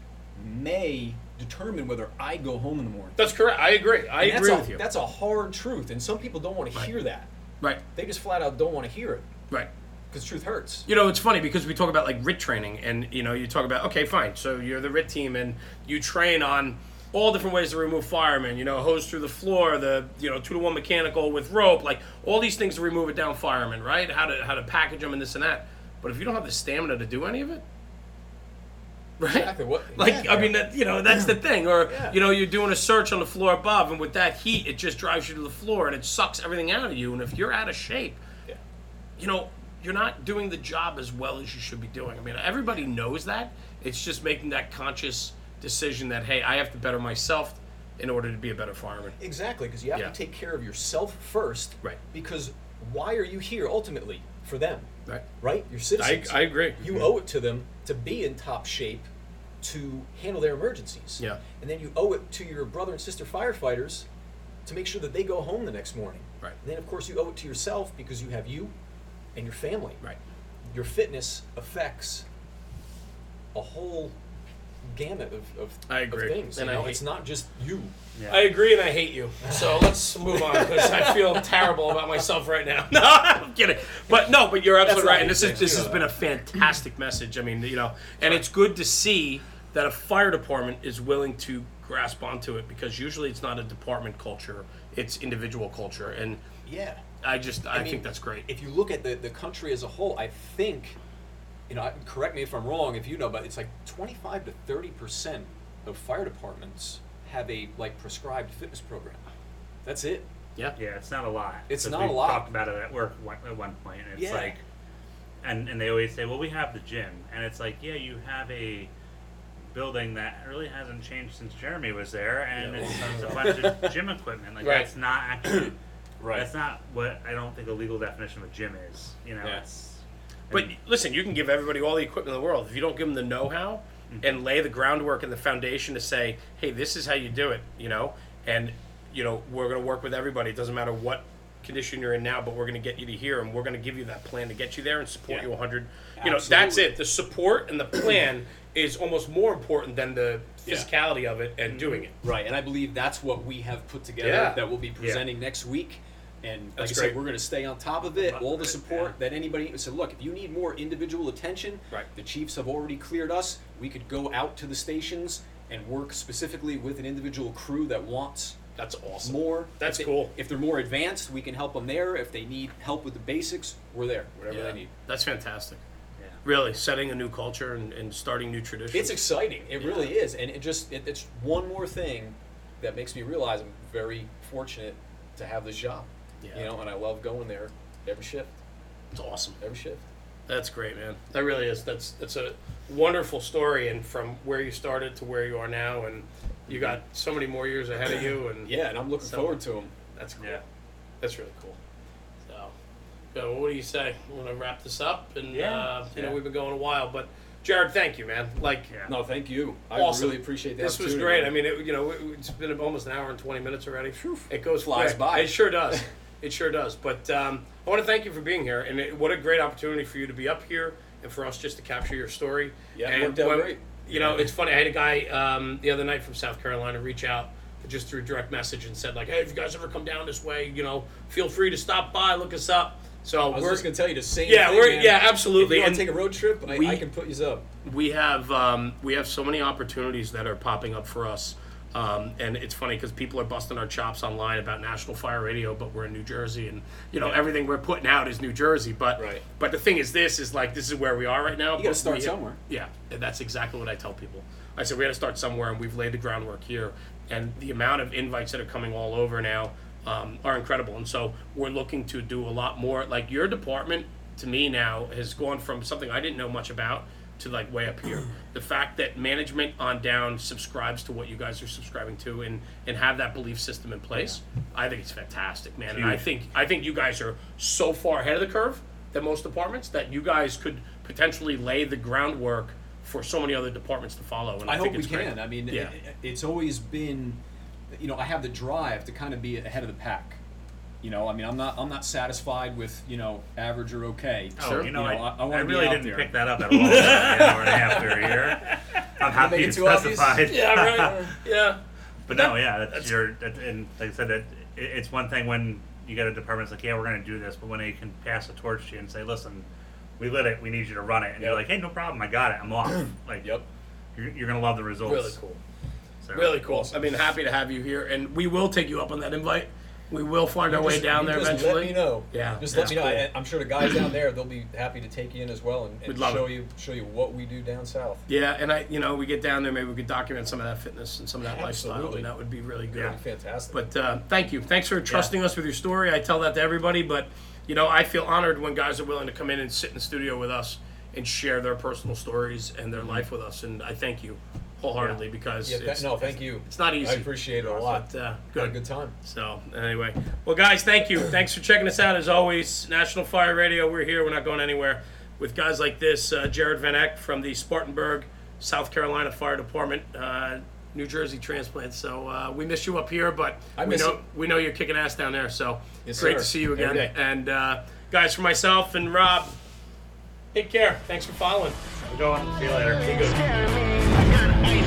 may determine whether I go home in the morning. That's correct. I agree. I And agree that's with you. That's a hard truth, and some people don't want to hear that. right. They just flat out don't want to hear it Right. Because truth hurts. You know, it's funny because we talk about like RIT training, and you know, you talk about okay, fine. So you're the RIT team, and you train on all different ways to remove firemen. You know, hose through the floor, the you know two to one mechanical with rope, like all these things to remove it down firemen, right? How to how to package them and this and that. But if you don't have the stamina to do any of it, right? Exactly what. Like yeah. I mean, that, you know, that's the thing. Or Yeah. you know, you're doing a search on the floor above, and with that heat, it just drives you to the floor, and it sucks everything out of you. And if you're out of shape, Yeah. you know, you're not doing the job as well as you should be doing. I mean, everybody knows that. It's just making that conscious decision that hey, I have to better myself in order to be a better fireman. Exactly, because you have Yeah. to take care of yourself first. Right. Because why are you here ultimately? For them, Right. right? Your citizens. I agree. You mm-hmm. owe it to them to be in top shape to handle their emergencies. Yeah. And then you owe it to your brother and sister firefighters to make sure that they go home the next morning. Right. And then, of course, you owe it to yourself because you have you and your family. Right. Your fitness affects a whole gamut of, of, I of agree. things. And you I know, it's not just you. Yeah. I agree and I hate you. So let's move on because I feel terrible about myself right now. No, I'm kidding. But no, but you're absolutely right. And this is right. this has been a fantastic message. I mean, you know, and it's good to see that a fire department is willing to grasp onto it because usually it's not a department culture; it's individual culture. And Yeah. I just I, mean, think that's great. If you look at the, the country as a whole, I think, you know, correct me if I'm wrong, if you know, but it's like 25 to 30 percent of fire departments have a like prescribed fitness program. That's it. yeah. Yeah, it's not a lot. It's not we a lot. Talked about it at work at one point, and it's Yeah. like, and and they always say, well, we have the gym, and it's like, yeah, you have a building that really hasn't changed since Jeremy was there, and Yeah. it's, it's a bunch of gym equipment. Like Right. that's not actually. Right. That's not what I don't think a legal definition of a gym is. You know, Yeah. it's. But and- listen, you can give everybody all the equipment in the world. If you don't give them the know-how mm-hmm. and lay the groundwork and the foundation to say, "Hey, this is how you do it," you know, and you know, we're going to work with everybody. It doesn't matter what condition you're in now, but we're going to get you to here, and we're going to give you that plan to get you there and support Yeah. you 100. You know, that's Absolutely. it. The support and the plan is almost more important than the Yeah. physicality of it and mm-hmm. doing it. Right, and I believe that's what we have put together Yeah. that we'll be presenting next week. And like That's I said, we're going to stay on top of it. All the support yeah. that anybody. So look, if you need more individual attention, Right. the Chiefs have already cleared us. We could go out to the stations and work specifically with an individual crew that wants That's awesome. more. That's If they- cool. If they're more advanced, we can help them there. If they need help with the basics, we're there. Whatever Yeah. they need. That's fantastic. yeah. Really, setting a new culture and, and starting new traditions. It's exciting. It Yeah. really is, and it just it, it's one more thing that makes me realize I'm very fortunate to have this job. Yeah. You know, and I love going there every shift. It's awesome. Every shift. That's great, man. That really is. That's that's a wonderful story, and from where you started to where you are now, and you got so many more years ahead of you, and Yeah, and I'm looking So- forward to them. that's cool. Yeah. That's really cool. So, what do you say? Want to wrap this up? And Yeah. uh, you know Yeah. we've been going a while, but Jared, thank you, man. Like, Yeah. No, thank you. I Awesome. really appreciate the this was opportunity. great. I mean, it, you know, it, it's been almost an hour and 20 minutes already. It goes Flies quick. by. It sure does. it sure does. But um, I want to thank you for being here, and it, what a great opportunity for you to be up here and for us just to capture your story. Yeah, and worked out when- great. You know, it's funny. I had a guy um, the other night from South Carolina reach out just through direct message and said like, "Hey, if you guys ever come down this way, you know, feel free to stop by, look us up." So I was we're just gonna tell you the same. Yeah, thing, we're- man. yeah, absolutely. If you want And to take a road trip, I, we- I can put you up. we have um, we have so many opportunities that are popping up for us, um, and it's funny because people are busting our chops online about National Fire Radio, but we're in New Jersey, and you know everything we're putting out is New Jersey. But Right. but the thing is, this is like this is where we are right now. You gotta but start we- somewhere. Yeah, and that's exactly what I tell people. I said we got to start somewhere, and we've laid the groundwork here, and the amount of invites that are coming all over now um, are incredible, and so we're looking to do a lot more. Like your department, to me now, has gone from something I didn't know much about to like way up here. The fact that management on down subscribes to what you guys are subscribing to and and have that belief system in place, I think it's fantastic, man. And I think I think you guys are so far ahead of the curve than most departments that you guys could potentially lay the groundwork for so many other departments to follow. And I, I think hope we great. can. I mean, Yeah. it, it's always been, you know, I have the drive to kind of be ahead of the pack. You know, I mean, I'm not I'm not satisfied with you know average or okay. Oh, Sure. you know, You know, I, I- I I, wanna be really out didn't there. pick that up at all. an hour and a half to a year. I'm happy make you it too obvious? Yeah, right. yeah. But That- no, yeah, that's, that's- your. That, and like I said, it, it, it's one thing when you get a department that's like, yeah, we're going to do this, but when they can pass a torch to you and say, listen, we lit it, we need you to run it, and you're like, hey, no problem, I got it, I'm off. like, Yep. you're, you're going to love the results. Really cool. So, Really cool. I mean, happy to have you here, and we will take you up on that invite. We will find our way down there just eventually. Let me know. Yeah, Just let me know. cool. I, I'm sure the guys down there they'll be happy to take you in as well and, We'd and love show it. you show you what we do down south. Yeah, and I, you know, we get down there, maybe we could document some of that fitness and some of that lifestyle, Absolutely. and that would be really good. Yeah. Fantastic. But uh, thank you. Thanks for trusting us with your story. I tell that to everybody, but you know, I feel honored when guys are willing to come in and sit in the studio with us and share their personal stories and their life with us. And I thank you wholeheartedly because yeah, th- it's, no, thank you. it's not easy. I appreciate it a lot. But uh, Had a good. good time. So anyway, well, guys, thank you. Thanks for checking us out as always. National Fire Radio. We're here. We're not going anywhere. With guys like this, uh, Jared Van Eck from the Spartanburg, South Carolina Fire Department, uh, New Jersey transplant. So uh, we miss you up here, but I we miss know it. we know you're kicking ass down there. So Yes, great sir. to see you again. Every day. And uh, guys, for myself and Rob, take care. Thanks for following. We're going. See you later. Be good. Jeremy Again,